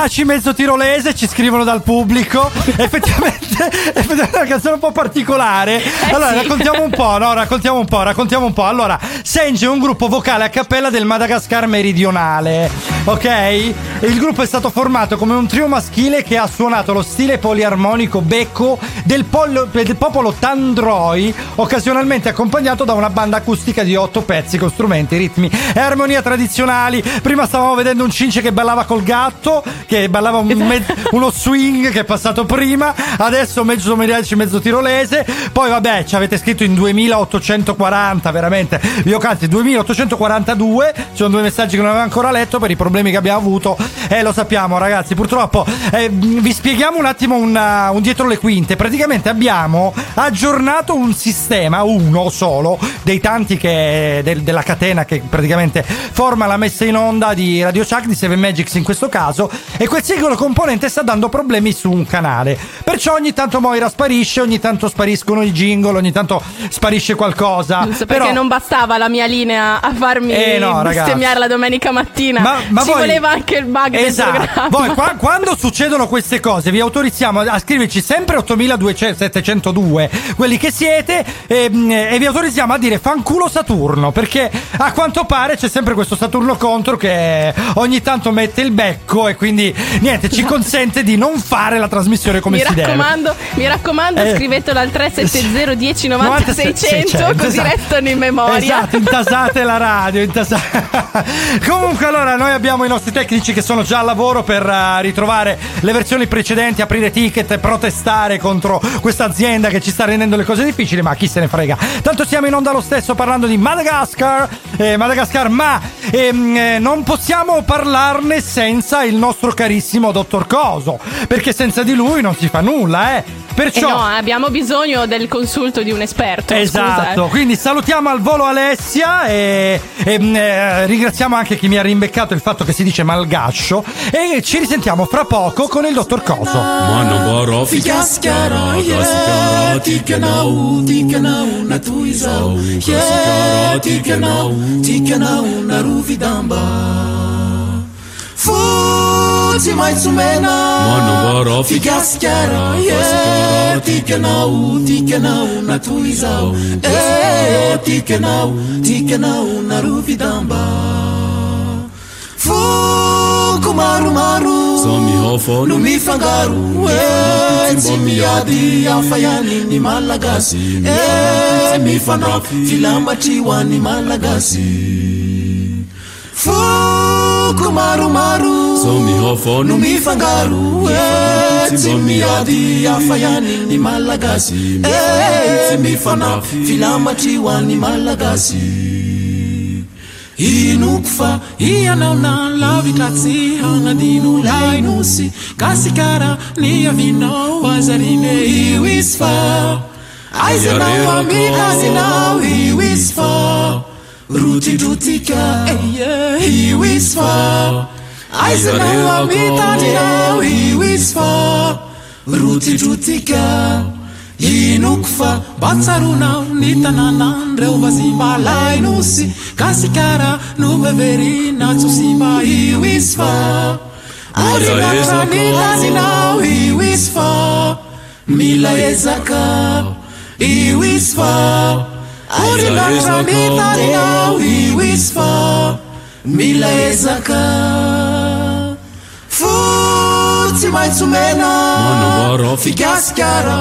Mariaci, mezzo tirolese, ci scrivono dal pubblico. effettivamente, effettivamente è una canzone un po' particolare. allora, sì. raccontiamo un po', no? Raccontiamo un po', raccontiamo un po'. Allora, Senge è un gruppo vocale a cappella del Madagascar meridionale. Ok? Il gruppo è stato formato come un trio maschile che ha suonato lo stile poliarmonico becco del, pollo- del popolo Tandroi, occasionalmente accompagnato da una banda acustica di otto pezzi con strumenti, ritmi e armonia tradizionali. Prima stavamo vedendo un cince che ballava col gatto. 2008 che ballava un me- uno swing che è passato prima, adesso mezzo mediaci, mezzo tirolese, poi vabbè ci avete scritto in 2840 veramente, io canti 2842, ci sono due messaggi che non avevo ancora letto per i problemi che abbiamo avuto e lo sappiamo ragazzi purtroppo eh, vi spieghiamo un attimo un, uh, un dietro le quinte, praticamente abbiamo aggiornato un sistema, uno solo, dei tanti che, del- della catena che praticamente forma la messa in onda di Radio Chuck, di Seven Magics in questo caso, e quel singolo componente sta dando problemi su un canale. Perciò ogni tanto Moira sparisce, ogni tanto spariscono i jingle, ogni tanto sparisce qualcosa. Giusto, perché Però- non bastava la mia linea a farmi Eh, no, bestemmiare la domenica mattina. Ma- ma Ci voi- voleva anche il bug del Esatto. Poi qua- quando succedono queste cose vi autorizziamo a scriverci sempre 8200 quelli che siete ehm, e, vi autorizziamo a dire fanculo Saturno perché a quanto pare c'è sempre questo Saturno contro che ogni tanto mette il becco e quindi niente ci consente di non fare la trasmissione come mi si deve. raccomando, mi raccomando, Eh. scrivetelo al 370 10 90 600 così esatto. restano in memoria. Esatto, intasate la radio, intasate. Comunque allora noi abbiamo i nostri tecnici che sono già al lavoro per eh, ritrovare le versioni precedenti, aprire ticket e protestare contro questa azienda che ci sta rendendo le cose difficili, ma chi se ne frega. Tanto siamo in onda lo stesso parlando di Madagascar, eh, Madagascar, ma ehm, eh, non possiamo parlarne senza il nostro carissimo dottor Coso, perché senza di lui non si fa nulla, eh. Perciò Eh no, abbiamo bisogno del consulto di un esperto. Esatto, scusa, eh. quindi salutiamo al volo Alessia e, e, mm, eh, ringraziamo anche chi mi ha rimbeccato il fatto che si dice malgascio e ci risentiamo fra poco con il dottor Coso. Mano tsy maitsomena fikasikara e tikanao tikanao natoy zao e eh, tikanao tikanao narofidamba foko maromaro zao mihafa no mifangaro e tsy miady afa ihany ny malagasy. E mifandrafy filambatry ho an'ny malagasy. foko maromaro. Zao mihova no mifangaro e tsy miady afa ihany ny malagasy. Tsy eh, mifanafy filamatry ho any malagasy. Inoko fa ianao na lavitra tsy hagnadino lainosy. Kasikara ny avinao azarine io izy fa aizanao amikazinao io izy fa rotindrotika io eh, eh, izy fa aizanao amitandrinao io izy fa rotindrotika inoko fa mba tsaronao ny tanànanyreo mba lainosy malainosy kasikara no beverina tsosy mba io izy fa azinatra ny io izy fa mila ezaka io izy fa arinaraamitanao iizy fa mila ezaka. Fo tsy maintsomena fikasikara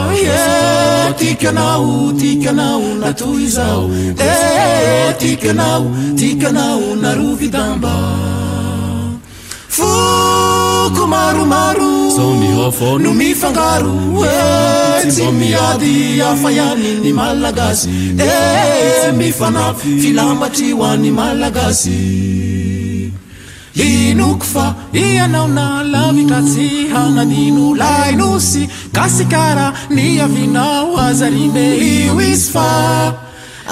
tikanao tikanao natoy zao eh, tikanao tikanao narovidamba foko maromaro zao mihofo no mifangaro. e tsy miady afa ihany ny malagasy. E eh, mifanafy filambatry ho any malagasy. Inoko fa ianao na lavitra tsy hanadino lainosy kasikara ny avinao azarime io izy fa.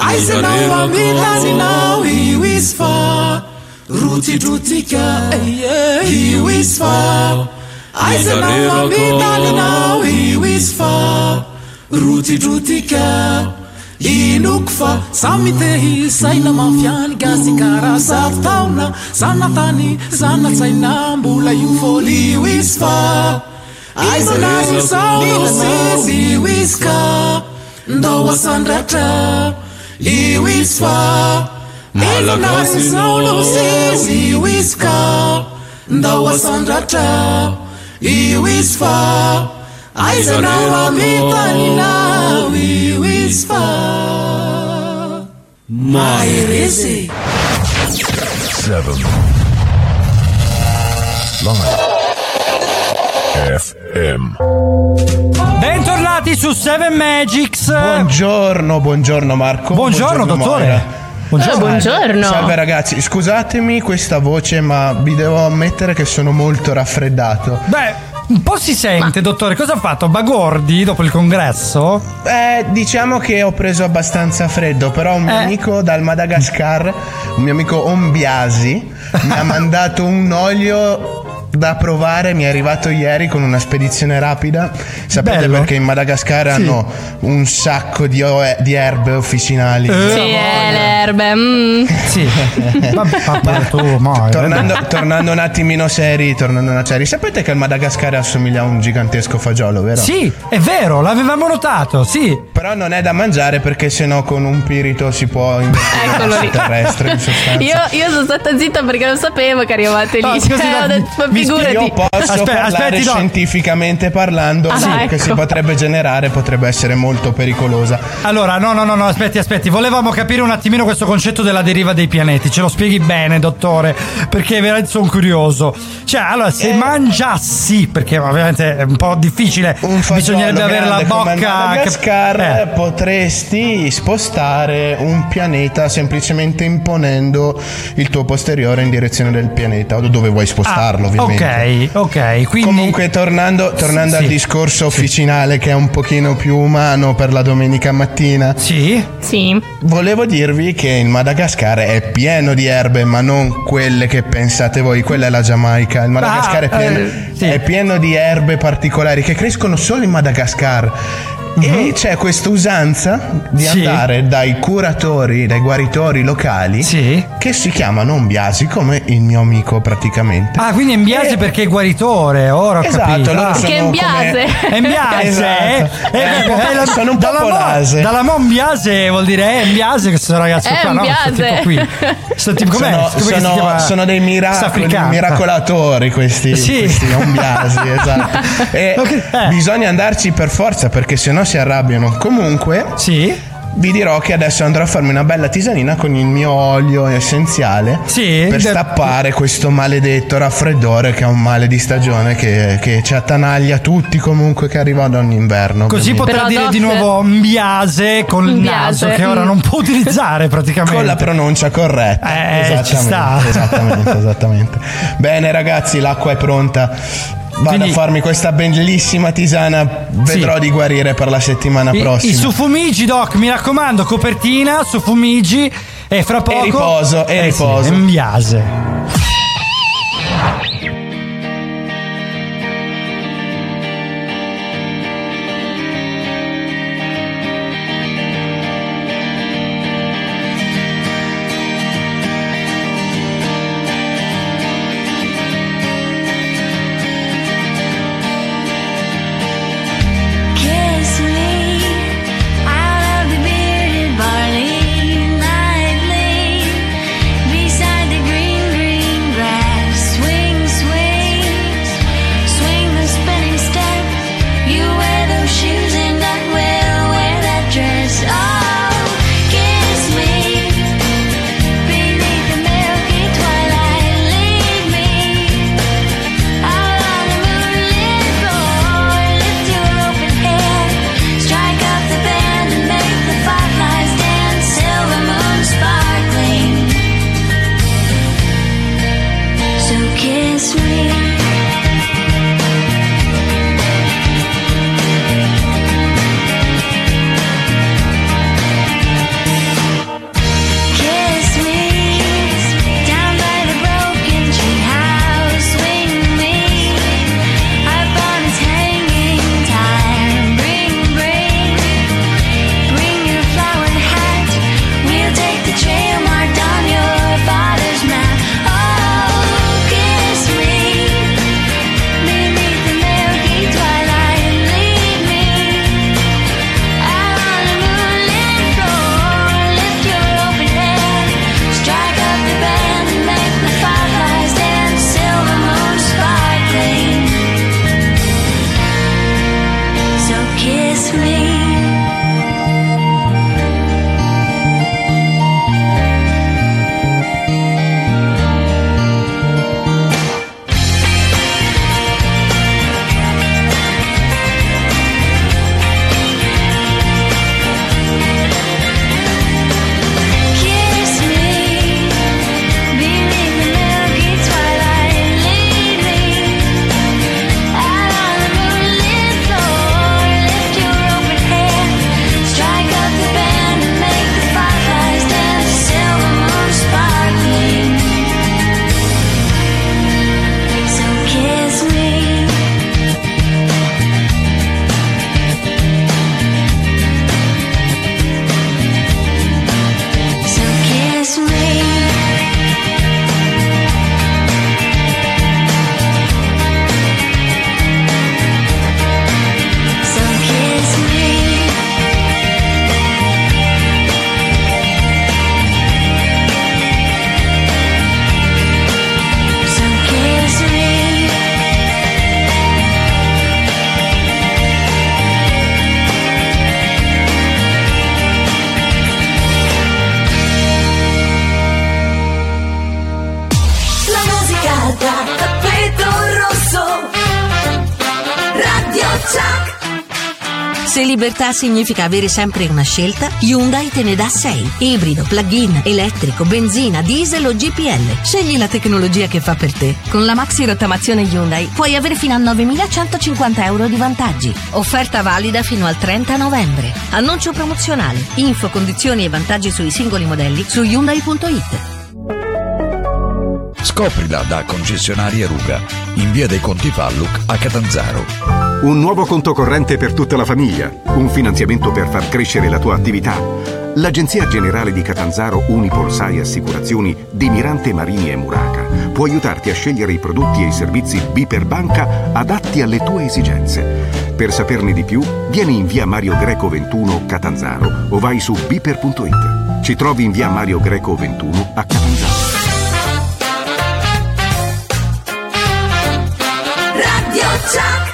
Aizanao amitazinao io izy fa. rotsidrotsika eh, eh, io izy fa. Aizanao amitananao io izy fa. Rotsidrotsika inoko fa. Samy tehisaina mafiany gasikara karaha taona zanatany zanatsaina mbola io fôly io izy fa. Aizanao saosy io izy ka. Ndao asandratra io izy fa. Izonany saolosy io izy ka ndao asandratra io izy fa aizanao amitaninao io izy fa maheresy Seven. Live. FM. Bentornati su Seven Magics. Buongiorno, buongiorno Marco. Buongiorno, dottore. Moira. Buongiorno. Salve. buongiorno. Salve ragazzi, scusatemi questa voce, ma vi devo ammettere che sono molto raffreddato. Beh, un po' si sente, dottore. Cosa ha fatto? Bagordi dopo il congresso? Eh, diciamo che ho preso abbastanza freddo, però un mio Eh. amico dal Madagascar, un mio amico Ombiasi, mi ha mandato un olio da provare, mi è arrivato ieri con una spedizione rapida. Sapete Bello. perché in Madagascar Sì. hanno un sacco di, o- di erbe officinali. Eh, Sì, eh, le erbe. mm. Sì. Vabbè, vabbè, tu, eh, Tornando, tornando un attimino seri, tornando una seri, sapete che il Madagascar assomiglia a un gigantesco fagiolo, vero? Sì, è vero, l'avevamo notato, sì. Però non è da mangiare perché sennò con un pirito si può Eccolo lì. terrestre in sostanza. Io, io sono stata zitta perché non sapevo che arrivavate lì. No, Cioè, ho detto, ma figurati. Io posso Aspetta, parlare aspetti, no. scientificamente parlando, Ah, che ecco. si potrebbe generare potrebbe essere molto pericolosa. Allora, no, no, no, no, aspetti, aspetti. Volevamo capire un attimino questo concetto della deriva dei pianeti. Ce lo spieghi bene, dottore? Perché veramente sono curioso. Cioè, allora, Eh. se mangiassi, perché ovviamente è un po' difficile, Un bisognerebbe avere la bocca. Che- eh. potresti spostare un pianeta semplicemente imponendo il tuo posteriore in direzione del pianeta o dove vuoi spostarlo, Ah, ovviamente. Ok, ok. Quindi. Comunque tornando, tornando Sì. al discorso officinale che è un pochino più umano per la domenica mattina. Sì. Sì. Volevo dirvi che il Madagascar è pieno di erbe, ma non quelle che pensate voi, quella è la Giamaica. Il Madagascar Ah, è, pieno, eh, sì. è pieno di erbe particolari che crescono solo in Madagascar. E c'è questa usanza di Mhm. Sì. andare dai curatori, dai guaritori locali Sì. che si chiamano ombiasi, come il mio amico praticamente. Ah, quindi è in biase Eh, perché è guaritore, ora ho Esatto, capito. loro Ah. sono Che è in biase. È in biase, Esatto. eh? Eh, Eh, la- sono un po' dalla mo- polase. Dalla mon biase vuol dire è in biase questo ragazzo È qua, in no? Questo biase. tipo qui. Questo tipo com'è? sono, sono- sono dei miracoli, miracolatori questi, Sì. questi ombiasi, esatto. E Ok, eh. bisogna andarci per forza perché sennò si arrabbiano. Comunque, Sì. vi dirò che adesso andrò a farmi una bella tisanina con il mio olio essenziale Sì, per de- stappare questo maledetto raffreddore che è un male di stagione che, che ci attanaglia tutti comunque che arriva ad ogni inverno. Così ovviamente. potrà Però, dire doc- di nuovo mbiase con il Mbiase, naso che ora mm. non può utilizzare praticamente. Con la pronuncia corretta. Eh, ci sta. Esattamente, esattamente. Bene ragazzi, l'acqua è pronta. Vado Quindi- a farmi questa bellissima tisana. Vedrò di guarire per la settimana I, prossima. I suffumigi, Doc, mi raccomando, copertina, suffumigi e fra poco... riposo, e Eh sì, riposo. mbiase. Kiss Significa avere sempre una scelta, Hyundai te ne dà 6. Ibrido, plug-in, elettrico, benzina, diesel o GPL. Scegli la tecnologia che fa per te. Con la maxi rottamazione Hyundai puoi avere fino a 9.150 euro di vantaggi. Offerta valida fino al 30 novembre. Annuncio promozionale. Info, condizioni e vantaggi sui singoli modelli su Hyundai.it. Scoprila da concessionaria Ruga, in via dei Conti Falluc a Catanzaro. Un nuovo conto corrente per tutta la famiglia, un finanziamento per far crescere la tua attività. L'Agenzia Generale di Catanzaro Unipol Sai Assicurazioni di Mirante Marini e Muraca può aiutarti a scegliere i prodotti e i servizi B per banca adatti alle tue esigenze. Per saperne di più, vieni in via Mario Greco 21 Catanzaro o vai su biper.it. Ci trovi in via Mario Greco 21 a Catanzaro. Radio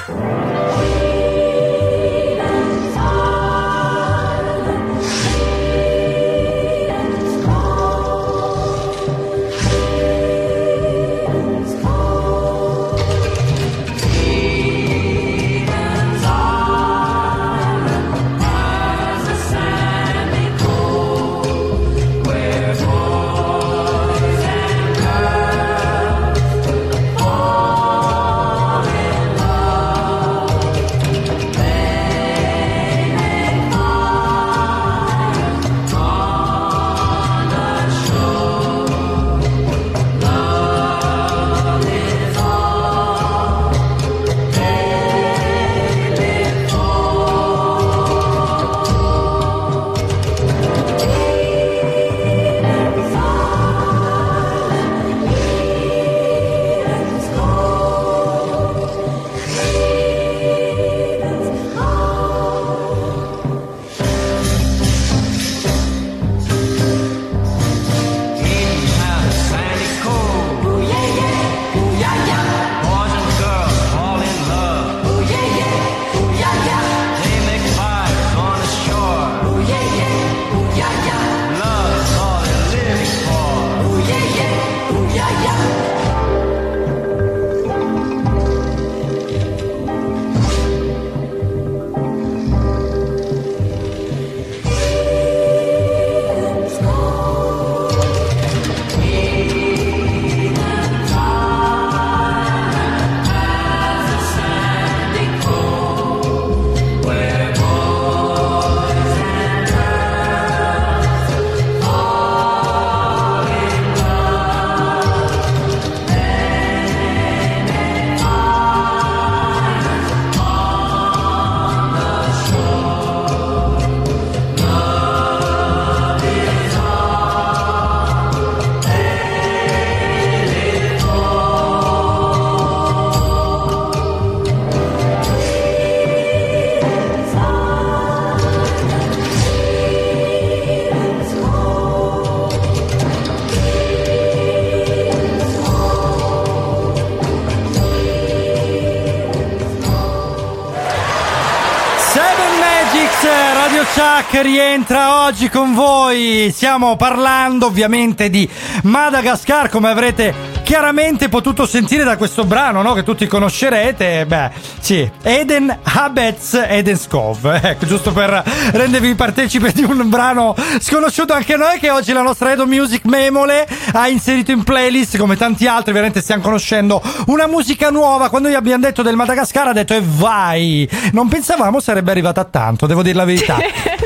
Chuck rientra oggi con voi. Stiamo parlando ovviamente di Madagascar, come avrete chiaramente potuto sentire da questo brano, no? Che tutti conoscerete. Beh, sì, Eden Habetz Edenskov. Ecco, giusto per rendervi partecipe di un brano sconosciuto anche noi, che oggi la nostra Edo Music Memole ha inserito in playlist, come tanti altri. Veramente stiamo conoscendo una musica nuova. Quando gli abbiamo detto del Madagascar, ha detto e vai. Non pensavamo sarebbe arrivata tanto, devo dire la verità.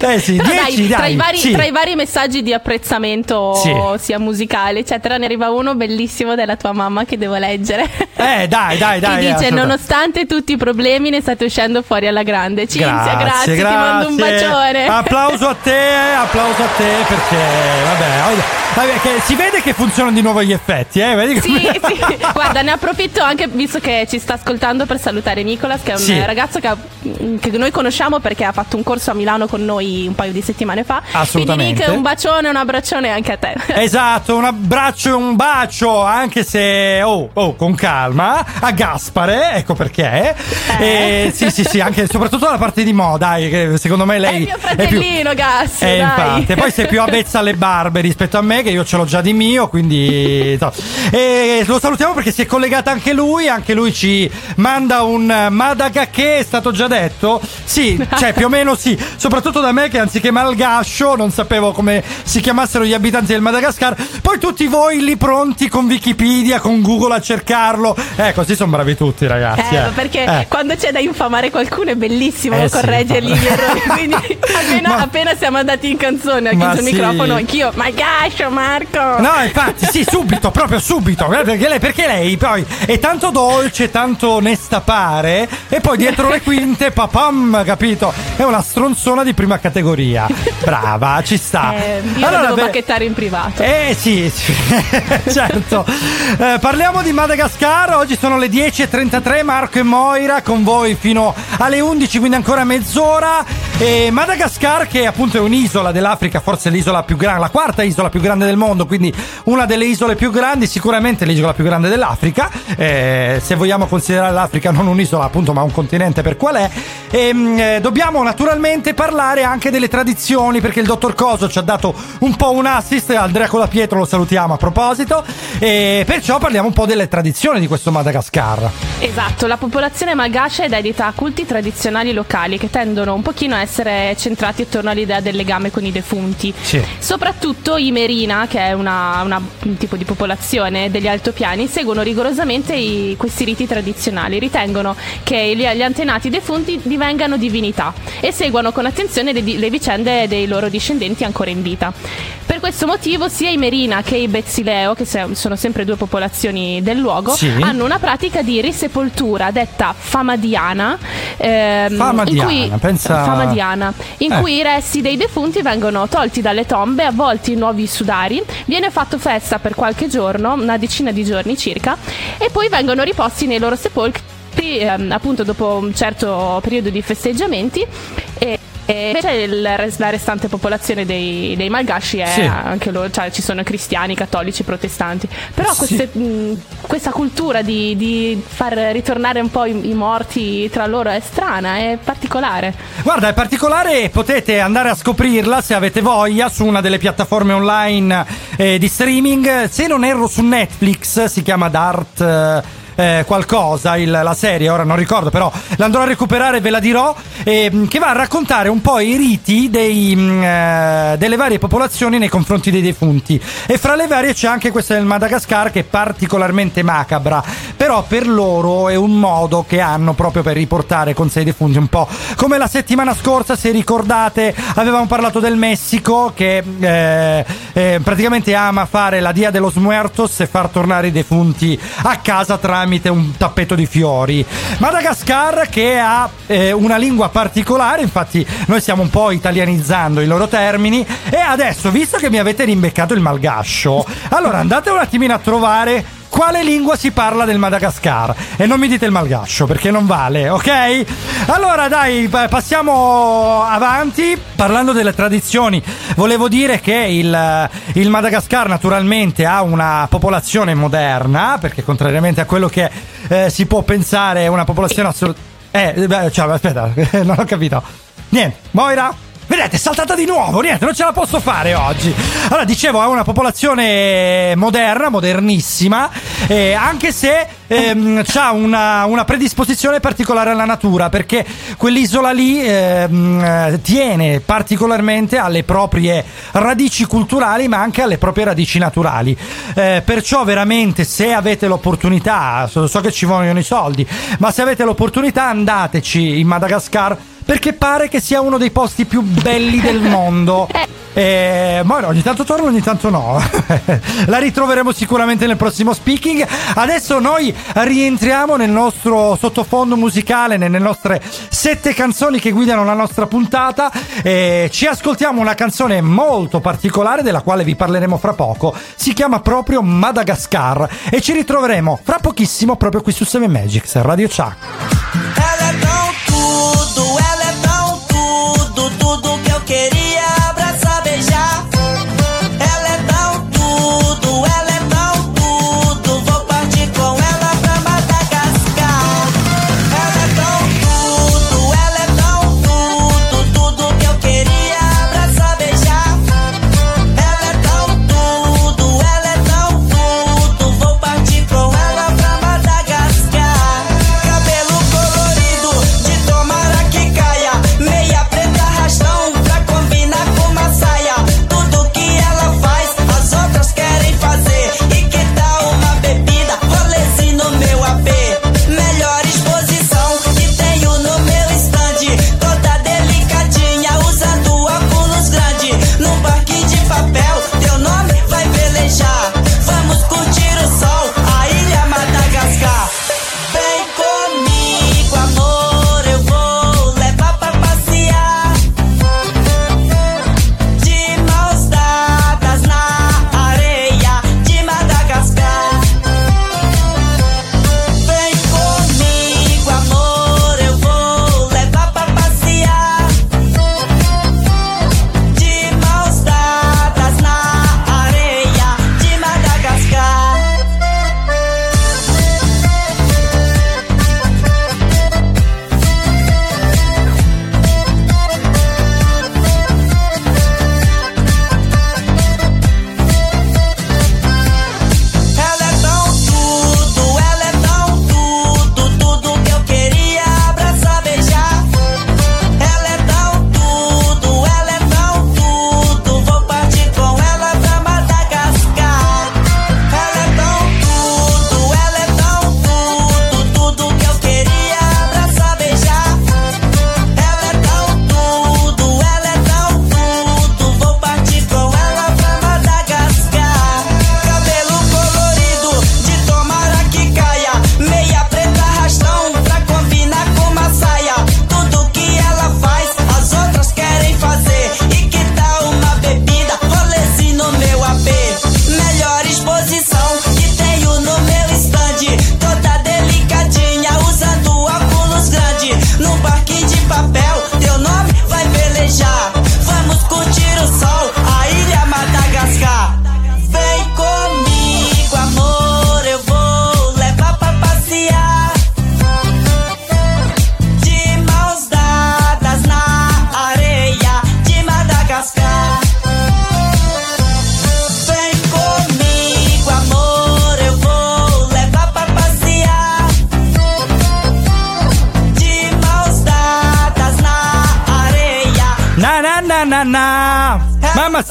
Eh sì, Però 10, dai, tra, i vari, sì. tra i vari messaggi di apprezzamento, Sì. sia musicale, eccetera, ne arriva uno bellissimo della tua mamma che devo leggere. Eh, dai, dai, dai. Ti dice. Nonostante tutti i problemi, ne state uscendo fuori alla grande. Cinzia, grazie, Grazie, ti mando un grazie. bacione. Applauso a te, applauso a te perché vabbè, vabbè, che si vede che funzionano di nuovo gli effetti, eh? Vedi Sì, come- sì. Guarda, ne approfitto anche visto che ci sta ascoltando per salutare Nicolas, che è un Sì. ragazzo che, che noi conosciamo perché ha fatto un corso a Milano con noi un paio di settimane fa. Assolutamente. Quindi Nick, un bacione, un abbraccione anche a te. Esatto, un abbraccio e un bacio, anche se oh, oh, con calma, a Gaspare, ecco perché. Eh, sì, sì, sì, anche soprattutto la parte di mo, dai, che secondo me lei È il mio fratellino, Gas. Eh, infatti, poi sei più avvezza alle barbe rispetto a me, che io ce l'ho già di mio, quindi e lo salutiamo perché si è collegato anche lui, anche lui ci manda un Madagascar, è stato già detto? Sì, cioè più o meno sì, soprattutto da me che anziché Malgascio non sapevo come si chiamassero gli abitanti del Madagascar. Poi tutti voi lì pronti con Wikipedia, con Google a cercarlo. Eh, così sono bravi tutti, ragazzi. Eh, eh. perché Eh. quando c'è da infamare qualcuno è bellissimo Eh, sì, correggergli infatti. gli errori. Quindi appena, Ma- appena siamo andati in canzone, ho chiuso il sì. microfono, anch'io. Ma gascio, Marco! No, infatti, sì, subito, proprio subito. eh, Perché lei, perché lei poi è tanto dolce, tanto onesta pare, e poi dietro le quinte, papam, capito? È una stronzona di prima categoria. Brava, ci sta. Eh, io lo devo beh, bacchettare in privato. eh sì, sì, certo. Eh, parliamo di Madagascar, oggi sono le 10.33, Marco e Moira con voi fino alle 11, quindi ancora mezz'ora. E Madagascar che appunto è un'isola dell'Africa, forse l'isola più grande, la quarta isola più grande del mondo, quindi una delle isole più grandi, sicuramente l'isola più grande dell'Africa, eh, se vogliamo considerare l'Africa non un'isola appunto ma un continente per qual è. E, mh, eh, dobbiamo naturalmente parlare anche delle tradizioni perché il dottor Coso ci ha dato un po' un assist, Andrea Colapietro lo salutiamo a proposito, e perciò parliamo un po' delle tradizioni di questo Madagascar. Esatto, la popolazione malgacia è dedita a culti tradizionali locali che tendono un pochino a essere centrati attorno all'idea del legame con i defunti. Sì. Soprattutto i Merina, che è una- una- un tipo di popolazione degli altopiani, seguono rigorosamente i- questi riti tradizionali. Ritengono che gli, gli antenati defunti divengano divinità e seguono con attenzione le, le vicende dei loro discendenti ancora in vita. Per questo motivo sia i Merina che i Betsileo, che sono sempre due popolazioni del luogo, Sì. hanno una pratica di risepoltura detta famadiana. ehm, Famadiana, in cui, pensa- famadiana, in Eh. cui i resti dei defunti vengono tolti dalle tombe, avvolti in nuovi sudari, viene fatto festa per qualche giorno, una decina di giorni circa, e poi vengono riposti nei loro sepolcri ehm, appunto dopo un certo periodo di festeggiamenti. E, e invece il la restante popolazione dei, dei malgasci è Sì. anche loro, cioè ci sono cristiani, cattolici, protestanti. Però Sì. queste- mh, questa cultura di, di far ritornare un po' i, i morti tra loro è strana, è particolare. Guarda, è particolare e potete andare a scoprirla se avete voglia su una delle piattaforme online eh, di streaming. Se non erro su Netflix, si chiama Dart. eh, eh, qualcosa il- la serie, ora non ricordo, però l'andrò a recuperare e ve la dirò. ehm, che va a raccontare un po' i riti dei, mm, eh, delle varie popolazioni nei confronti dei defunti. E fra le varie c'è anche questa del Madagascar che è particolarmente macabra, però per loro è un modo che hanno proprio per riportare con sé i defunti, un po' come la settimana scorsa, se ricordate, avevamo parlato del Messico che eh, eh, praticamente ama fare la Dia de los Muertos e far tornare i defunti a casa tramite un tappeto di fiori. Madagascar che ha eh, una lingua particolare, infatti noi stiamo un po' italianizzando i loro termini e adesso, visto che mi avete rimbeccato il malgascio, allora andate un attimino a trovare quale lingua si parla del Madagascar e non mi dite il malgascio perché non vale, ok? Allora dai, pa- passiamo avanti parlando delle tradizioni. Volevo dire che il, il Madagascar naturalmente ha una popolazione moderna perché contrariamente a quello che eh, si può pensare è una popolazione assolutamente... Eh, cioè, aspetta, non ho capito. Niente, Moira? Vedete, è saltata di nuovo, niente, non ce la posso fare oggi. Allora, dicevo, è una popolazione moderna, modernissima, eh, anche se ehm, ha una, una predisposizione particolare alla natura, perché quell'isola lì ehm, eh, tiene particolarmente alle proprie radici culturali, ma anche alle proprie radici naturali. Eh, perciò veramente, se avete l'opportunità, so, so che ci vogliono i soldi, ma se avete l'opportunità andateci in Madagascar perché pare che sia uno dei posti più belli del mondo. Eh, ma ogni tanto torno, ogni tanto no. La ritroveremo sicuramente nel prossimo speaking. Adesso noi rientriamo nel nostro sottofondo musicale, nelle nostre sette canzoni che guidano la nostra puntata. Eh, ci ascoltiamo una canzone molto particolare della quale vi parleremo fra poco. Si chiama proprio Madagascar e ci ritroveremo fra pochissimo proprio qui su 7 Magics Radio Chuck. Ela tudo, é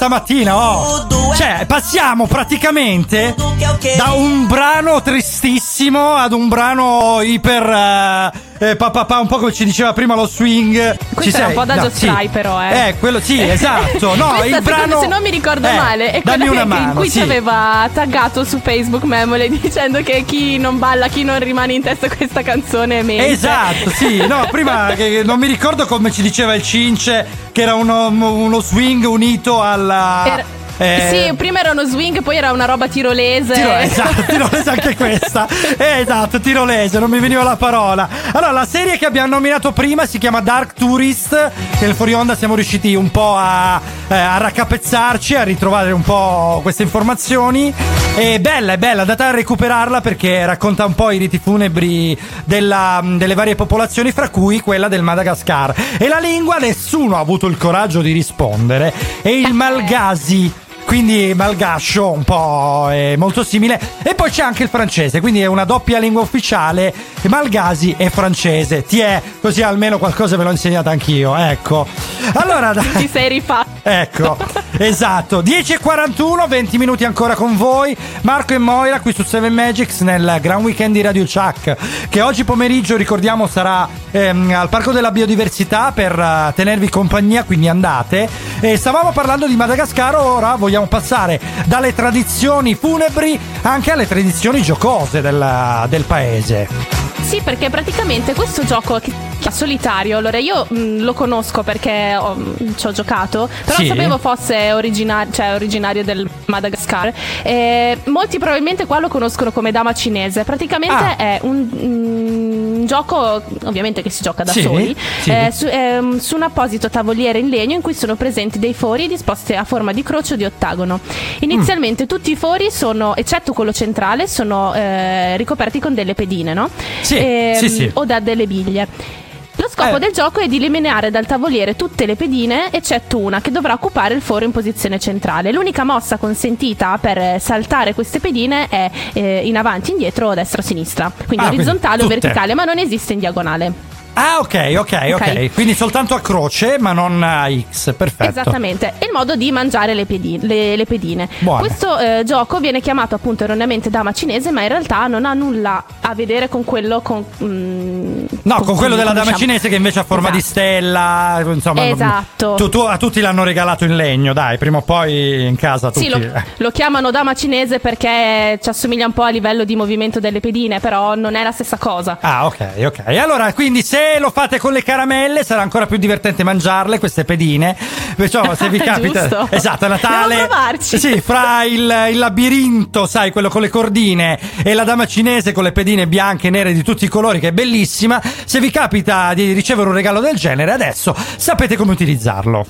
stamattina, oh. Cioè, passiamo praticamente da un brano tristissimo ad un brano iper. eh, eh, pa, pa, pa, un po' come ci diceva prima lo swing. Questo Ci era un sei? po' Adagio No, sì. Però, eh. Eh, quello sì, esatto. No, Questa, il brano. se non mi ricordo Eh, male, è dammi quella che- in mano, cui sì. ci aveva taggato su Facebook Memole dicendo che chi non balla, chi non rimane in testa questa canzone mente. Esatto, sì, no, prima che non mi ricordo come ci diceva il Cince, che era uno, uno swing unito alla. Era- eh, Sì, prima era uno swing, poi era una roba tirolese. Tiro- esatto, tirolese anche questa. Eh, esatto, tirolese, non mi veniva la parola. Allora, la serie che abbiamo nominato prima si chiama Dark Tourist, che nel fuori onda siamo riusciti un po' a, eh, a raccapezzarci, a ritrovare un po' queste informazioni. È bella, è bella, andate a recuperarla perché racconta un po' i riti funebri della- delle varie popolazioni, fra cui quella del Madagascar. E la lingua nessuno ha avuto il coraggio di rispondere. È il Malgasi. Quindi malgascio un po' è molto simile. E poi c'è anche il francese, quindi è una doppia lingua ufficiale, malgasi e francese. Ti è, così almeno qualcosa ve l'ho insegnata anch'io, ecco. Allora, Ti sei rifatto. Ecco, esatto. 10.41, 20 minuti ancora con voi. Marco e Moira qui su 7 Magics nel Gran Weekend di Radio Chuck. Che oggi pomeriggio, ricordiamo, sarà ehm, al Parco della Biodiversità per eh, tenervi compagnia, quindi andate. E stavamo parlando di Madagascar, ora vogliamo passare dalle tradizioni funebri anche alle tradizioni giocose del, del paese. Sì, perché praticamente questo gioco che solitario, allora io mh, lo conosco perché ho- mh, ci ho giocato, però Sì. sapevo fosse origina- cioè, originario del Madagascar. E molti probabilmente qua lo conoscono come dama cinese. Praticamente Ah. è un, un gioco, ovviamente che si gioca da Sì, soli, sì. eh, su, ehm, su un apposito tavoliere in legno in cui sono presenti dei fori disposti a forma di croce o di ottagono. Inizialmente Mm. tutti i fori sono, eccetto quello centrale, sono eh, ricoperti con delle pedine, no? Sì, Ehm, sì, sì. O da delle biglie. Lo scopo Eh. del gioco è di eliminare dal tavoliere tutte le pedine, eccetto una che dovrà occupare il foro in posizione centrale. L'unica mossa consentita per saltare queste pedine è eh, in avanti, indietro, destra, sinistra. Quindi Ah, quindi orizzontale o tutte. verticale, ma non esiste in diagonale. Ah, ok, ok, ok. Ok. Quindi soltanto a croce, ma non a X. Perfetto. Esattamente, è il modo di mangiare le, pedi- le- le pedine. Buone. Questo eh, gioco viene chiamato appunto erroneamente dama cinese, ma in realtà non ha nulla a vedere con quello con. mm, No, con quello della dama conosciamo. cinese che invece ha forma di Esatto. stella. Insomma, Esatto. tu- tu- a tutti l'hanno regalato in legno, dai, prima o poi in casa tutti. Sì, lo, lo chiamano dama cinese perché ci assomiglia un po' a livello di movimento delle pedine, però non è la stessa cosa. Ah, ok, ok. Allora, quindi se lo fate con le caramelle sarà ancora più divertente mangiarle queste pedine. Perciò se vi capita. Esatto, a Natale. Sì, fra il, il labirinto, sai, quello con le cordine e la dama cinese con le pedine bianche e nere di tutti i colori che è bellissima. Se vi capita di ricevere un regalo del genere, adesso sapete come utilizzarlo.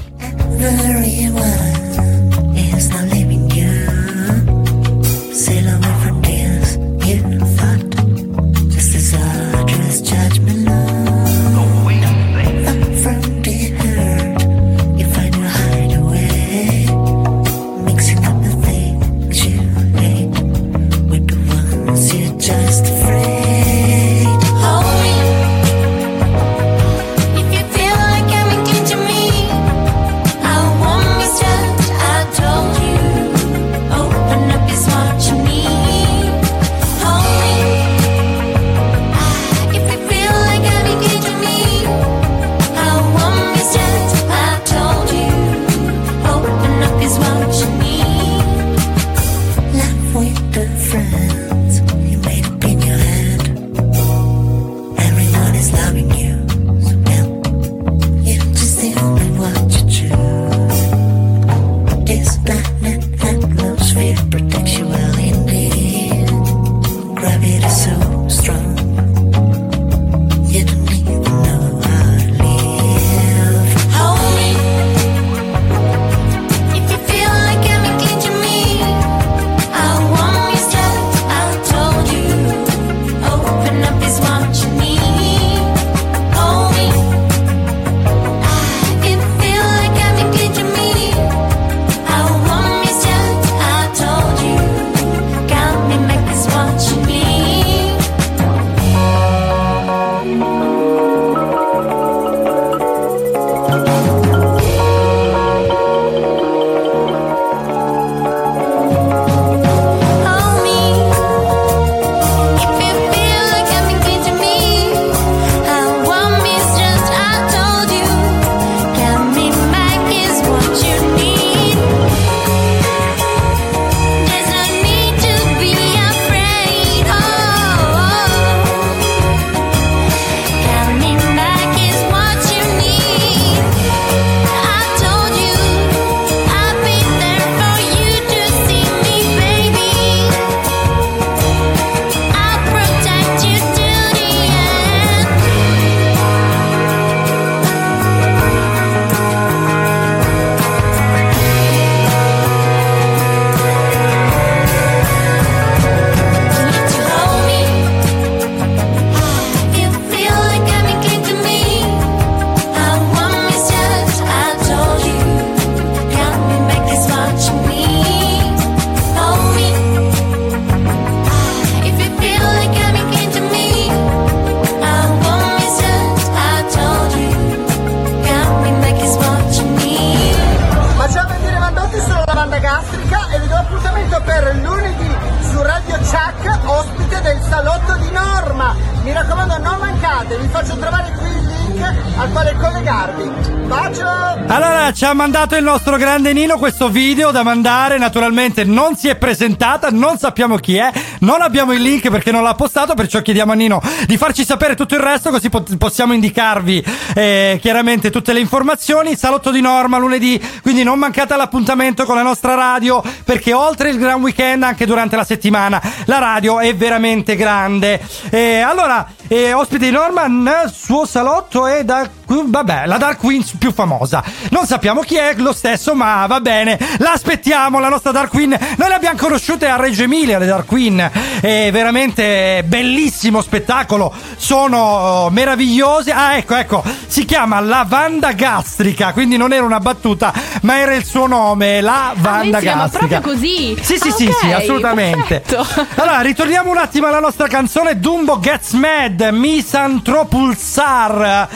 Ha mandato il nostro grande Nino questo video da mandare. Naturalmente non si è presentata, non sappiamo chi è, non abbiamo il link perché non l'ha postato. Perciò chiediamo a Nino di farci sapere tutto il resto, così pot- possiamo indicarvi eh, chiaramente tutte le informazioni. Salotto di Norma lunedì, quindi non mancate all'appuntamento con la nostra radio perché oltre il gran weekend, anche durante la settimana, la radio è veramente grande. Eh, allora, eh, ospite di Norman, suo salotto è da. Vabbè, la Dark Queen più famosa. Non sappiamo chi è lo stesso, ma va bene. L'aspettiamo, la nostra Dark Queen. Noi le abbiamo conosciute a Reggio Emilia, le Dark Queen. È veramente bellissimo spettacolo. Sono oh, meravigliose. Ah, ecco, ecco. Si chiama Lavanda Gastrica. Quindi non era una battuta, ma era il suo nome. Lavanda Ah, Gastrica. proprio così? Sì, sì, Ah, sì, ok, sì, assolutamente. perfetto. Allora, ritorniamo un attimo alla nostra canzone Dumbo Gets Mad, Misantropulsar.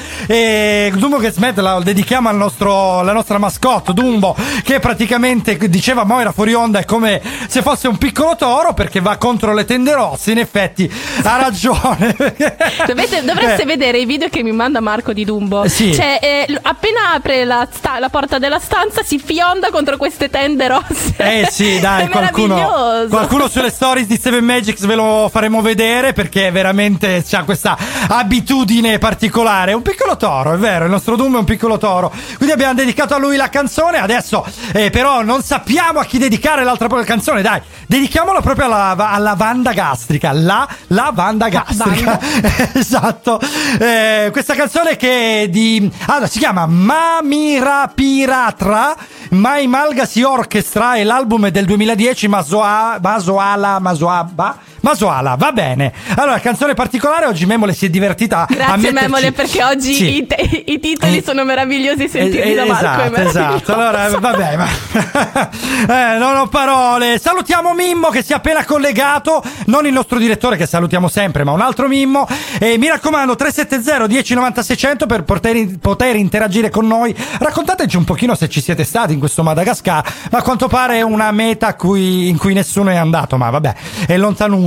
E Dumbo Gets Mad la dedichiamo al nostro, alla nostra mascotte Dumbo, che praticamente diceva Moira fuori onda è come se fosse un piccolo toro perché va contro le tende rosse. In effetti ha ragione. Dovete- dovreste Eh. vedere i video che mi manda Marco di Dumbo. Sì. Cioè, eh, appena apre la, sta- la porta della stanza, si fionda contro queste tende rosse. Eh sì, dai, È qualcuno, qualcuno sulle stories di Seven Magics ve lo faremo vedere perché veramente ha questa abitudine particolare. Un piccolo toro, è vero, il nostro Doom è un piccolo toro. Quindi abbiamo dedicato a lui la canzone. Adesso, eh, però, non sappiamo a chi dedicare l'altra canzone. Dai, dedichiamola proprio alla, alla Vanda Gastrica. La lavanda gastrica. esatto. Eh, questa canzone che è di. Allora, si chiama Mamira Piratra. Mai Malgasi Orchestra e l'album è del 2010 Masoa, Masoala Masoaba Masoala va bene allora canzone particolare oggi Memole si è divertita a Grazie metterci- Memole perché oggi Sì. i, te- i titoli sono meravigliosi sentirli Eh, da Marco. esatto, esatto. Allora, vabbè, ma eh, non ho parole. Salutiamo Mimmo che si è appena collegato, non il nostro direttore che salutiamo sempre, ma un altro Mimmo. E mi raccomando 370 1090 600 per poter, poter interagire con noi. Raccontateci un pochino se ci siete stati in questo Madagascar, ma a quanto pare è una meta a cui- in cui nessuno è andato, ma vabbè, è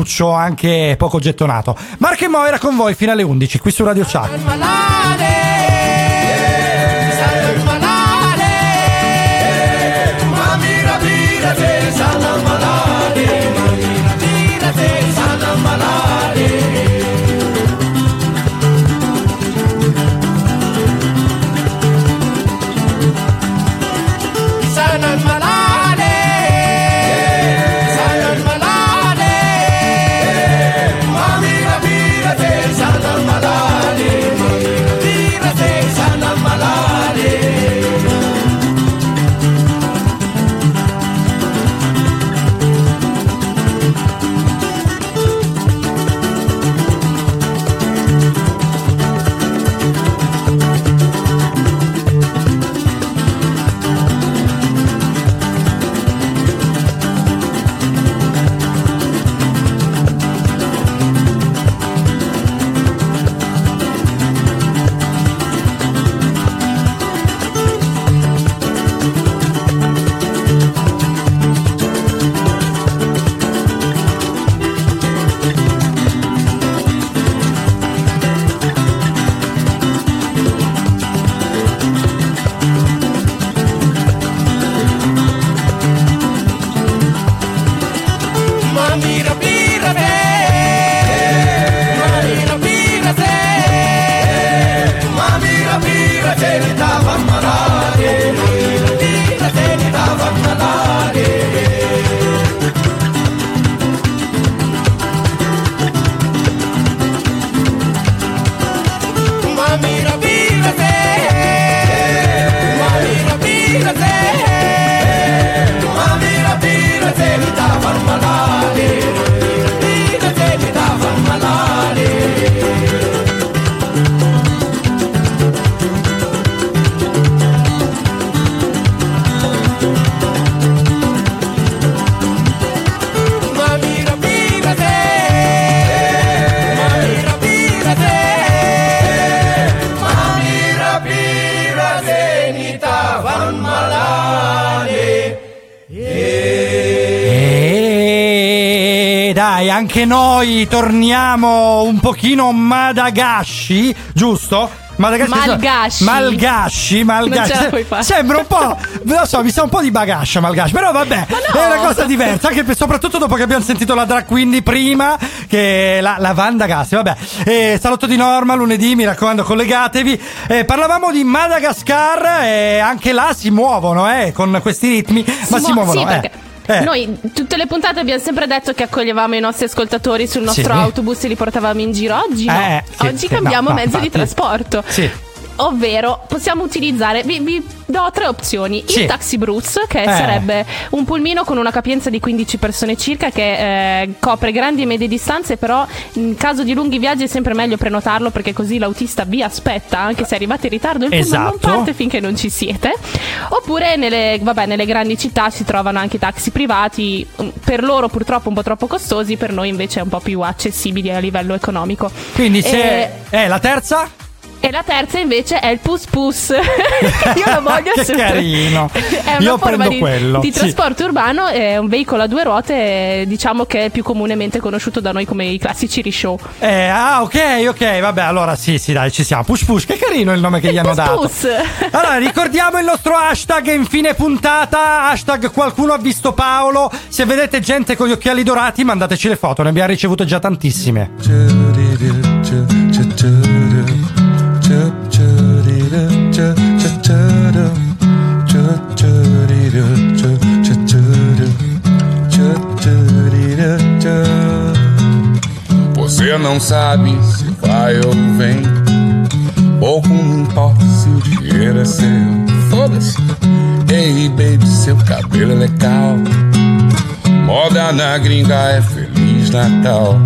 lontanuccio, anche poco gettonato. Marco e Moira con voi fino alle 11 qui su Radio Chat. Noi torniamo un pochino Madagashi, giusto? Malgashi. Malgashi, Malgashi. Sembra un po', lo so, mi sa un po' di bagascia Malgashi, però vabbè, no. è una cosa diversa, anche per- soprattutto dopo che abbiamo sentito la drag queen di prima, che la, la Wanda Gassi, vabbè. Eh, salotto di norma, lunedì, mi raccomando, collegatevi. Eh, parlavamo di Madagascar e anche là si muovono, eh, con questi ritmi, ma si muo- muovono, sì, eh. perché Eh. Noi tutte le puntate abbiamo sempre detto che accoglievamo i nostri ascoltatori sul nostro Sì. autobus e li portavamo in giro. Oggi no. Eh, sì, Oggi sì, cambiamo no, no, mezzo di infatti. trasporto. Sì. Ovvero possiamo utilizzare, vi, vi do tre opzioni. Sì. Il taxi Bruce, che Eh. sarebbe un pulmino con una capienza di 15 persone circa, che eh, copre grandi e medie distanze, però in caso di lunghi viaggi è sempre meglio prenotarlo perché così l'autista vi aspetta, anche se arrivate in ritardo, il pullman non Esatto. parte finché non ci siete. Oppure nelle, vabbè, nelle grandi città si trovano anche taxi privati, mm, per loro purtroppo un po' troppo costosi, per noi invece un po' più accessibili a livello economico. Quindi se... E- Eh, la terza? E la terza invece è il pus pus. Io la voglio Che super- carino. È una Io forma prendo di, quello, di sì. trasporto urbano, è un veicolo a due ruote, diciamo che è più comunemente conosciuto da noi come i classici rishow. Eh, ah, ok, ok, vabbè, allora sì, sì, dai, ci siamo. Push push, che carino il nome che gli hanno dato. Pus. Allora, ricordiamo il nostro hashtag in fine puntata. Hashtag qualcuno ha visto Paolo. Se vedete gente con gli occhiali dorati, mandateci le foto, ne abbiamo ricevute già tantissime. Você não sabe se vai ou vem. Pouco me importa se o dinheiro é seu. Foda-se. Ei, baby, seu cabelo é legal. Moda na gringa é Feliz Natal.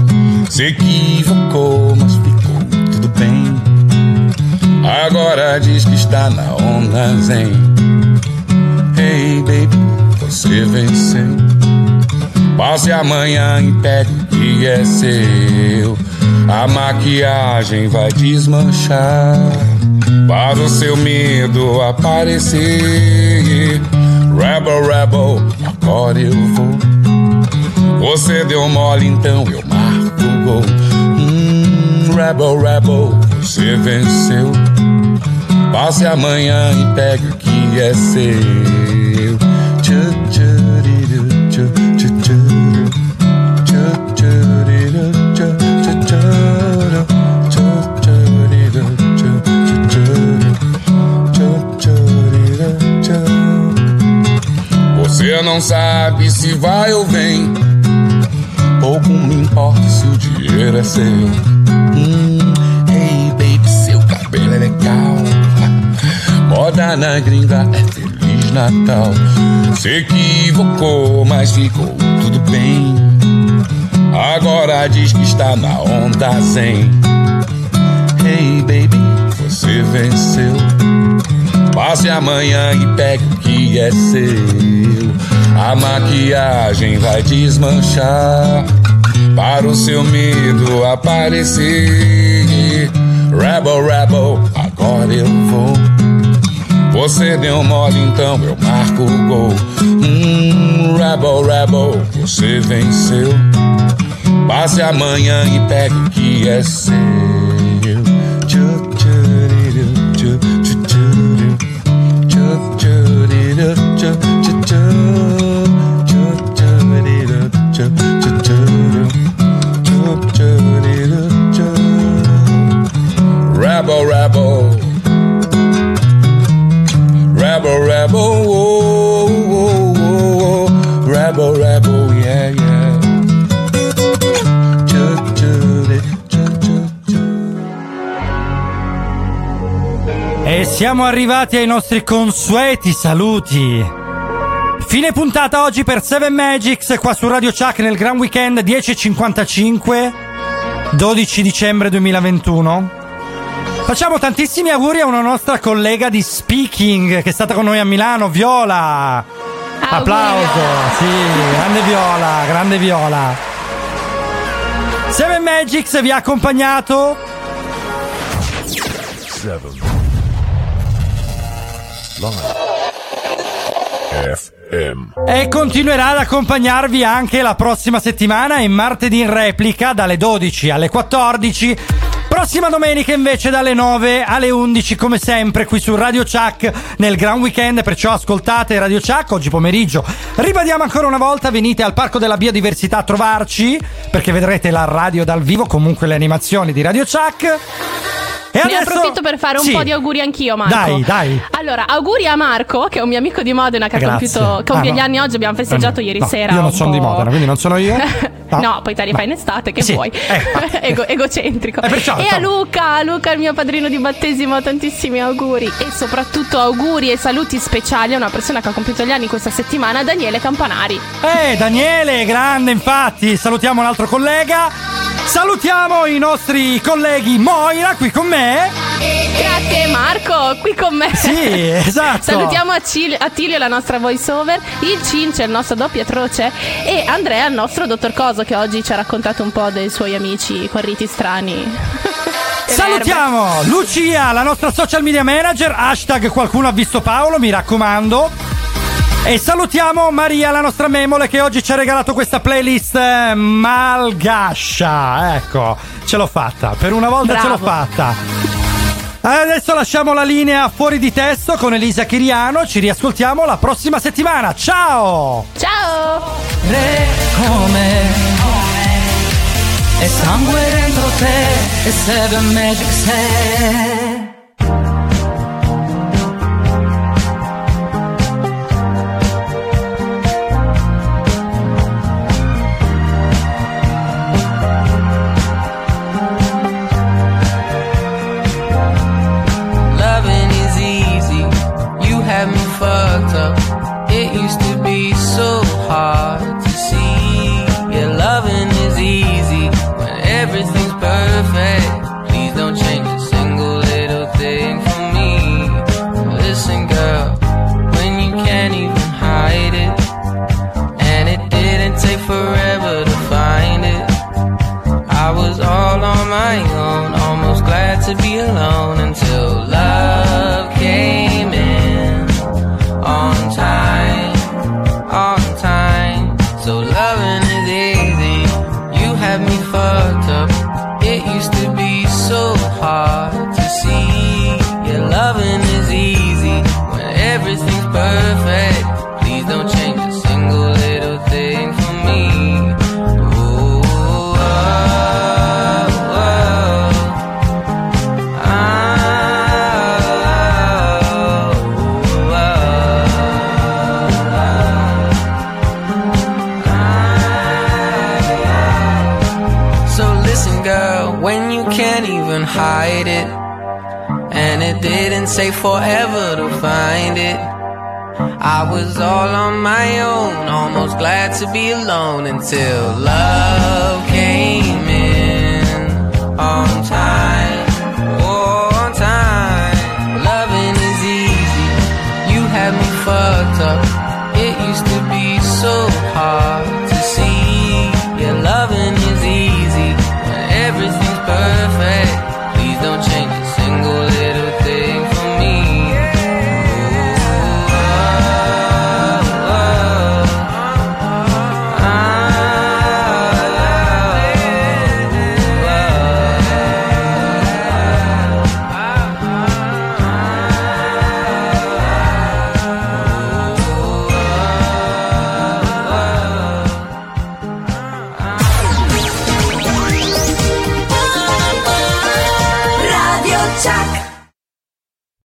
Se equivocou, mas ficou tudo bem. Agora diz que está na onda zen. Hey, baby, você venceu. Passe amanhã e pegue que é seu. A maquiagem vai desmanchar. Para o seu medo aparecer. Rebel, rebel, agora eu vou. Você deu mole, então eu marco o gol. Hum, rebel, rebel, você venceu. Passe amanhã e pegue o que é seu. Tchu, tchu, tchu, Você não sabe se vai ou vem. Pouco me importa se o dinheiro é seu. Hum, hey baby, seu cabelo é legal. Moda na gringa é Feliz Natal. Se equivocou, mas ficou tudo bem. Agora diz que está na onda zen. Hey baby, você venceu. Passe amanhã e pegue o que é seu. A maquiagem vai desmanchar. Para o seu medo aparecer. Rebel, rebel, agora eu vou. Você deu mole, então eu marco o gol. Hum, rebel, rebel, você venceu. Passe amanhã e pegue o que é seu. Rebel, rebel. Rebel, rebel, whoa, whoa, whoa. Rebel, rebel, yeah, yeah. E siamo arrivati ai nostri consueti saluti. Fine puntata oggi per 7 Magics qua su Radio Chuck nel Gran Weekend 10.55 12 dicembre 2021. Facciamo tantissimi auguri a una nostra collega di Speaking che è stata con noi a Milano, Viola. Applauso, sì, grande Viola, grande Viola. 7 Magics vi ha accompagnato 7 Live FM. E continuerà ad accompagnarvi anche la prossima settimana e martedì in replica dalle 12 alle 14. Prossima domenica invece dalle 9 alle 11 come sempre qui su Radio Chuck nel Gran Weekend, perciò ascoltate Radio Chuck oggi pomeriggio. Ribadiamo ancora una volta, venite al Parco della Biodiversità a trovarci perché vedrete la radio dal vivo, comunque le animazioni di Radio Chuck. E Ne adesso- approfitto per fare un Sì. po' di auguri anch'io, Marco. Dai, dai. Allora, auguri a Marco, che è un mio amico di Modena che ha compiuto compie Ah, gli no. anni oggi. Abbiamo festeggiato Eh, ieri no, sera. Io non sono di po'. Modena, quindi non sono io. No, poi te li fai in estate, che Sì, vuoi. Ego- egocentrico. Eh, perciò, e a. Luca, a Luca, il mio padrino di battesimo, tantissimi auguri. E soprattutto auguri e saluti speciali a una persona che ha compiuto gli anni questa settimana, Daniele Campanari. Eh, Daniele, grande infatti. Salutiamo un altro collega. Salutiamo i nostri colleghi Moira qui con me. Grazie Marco, qui con me. Sì, esatto. Salutiamo Attilio, la nostra voice over, il Cince, il nostro doppio atroce, e Andrea, il nostro dottor Coso, che oggi ci ha raccontato un po' dei suoi amici con riti strani. Salutiamo Lucia, la nostra social media manager. Hashtag qualcuno ha visto Paolo, mi raccomando. E salutiamo Maria, la nostra memole, che oggi ci ha regalato questa playlist eh, malgascia. Ecco, ce l'ho fatta. Per una volta ce l'ho Bravo. fatta. Adesso lasciamo la linea fuori di testo con Elisa Chiriano. Ci riascoltiamo la prossima settimana. Ciao! Ciao! Re come e sangue dentro te e Seven Magic sei take forever to find it. I was all on my own, almost glad to be alone until love came in on time.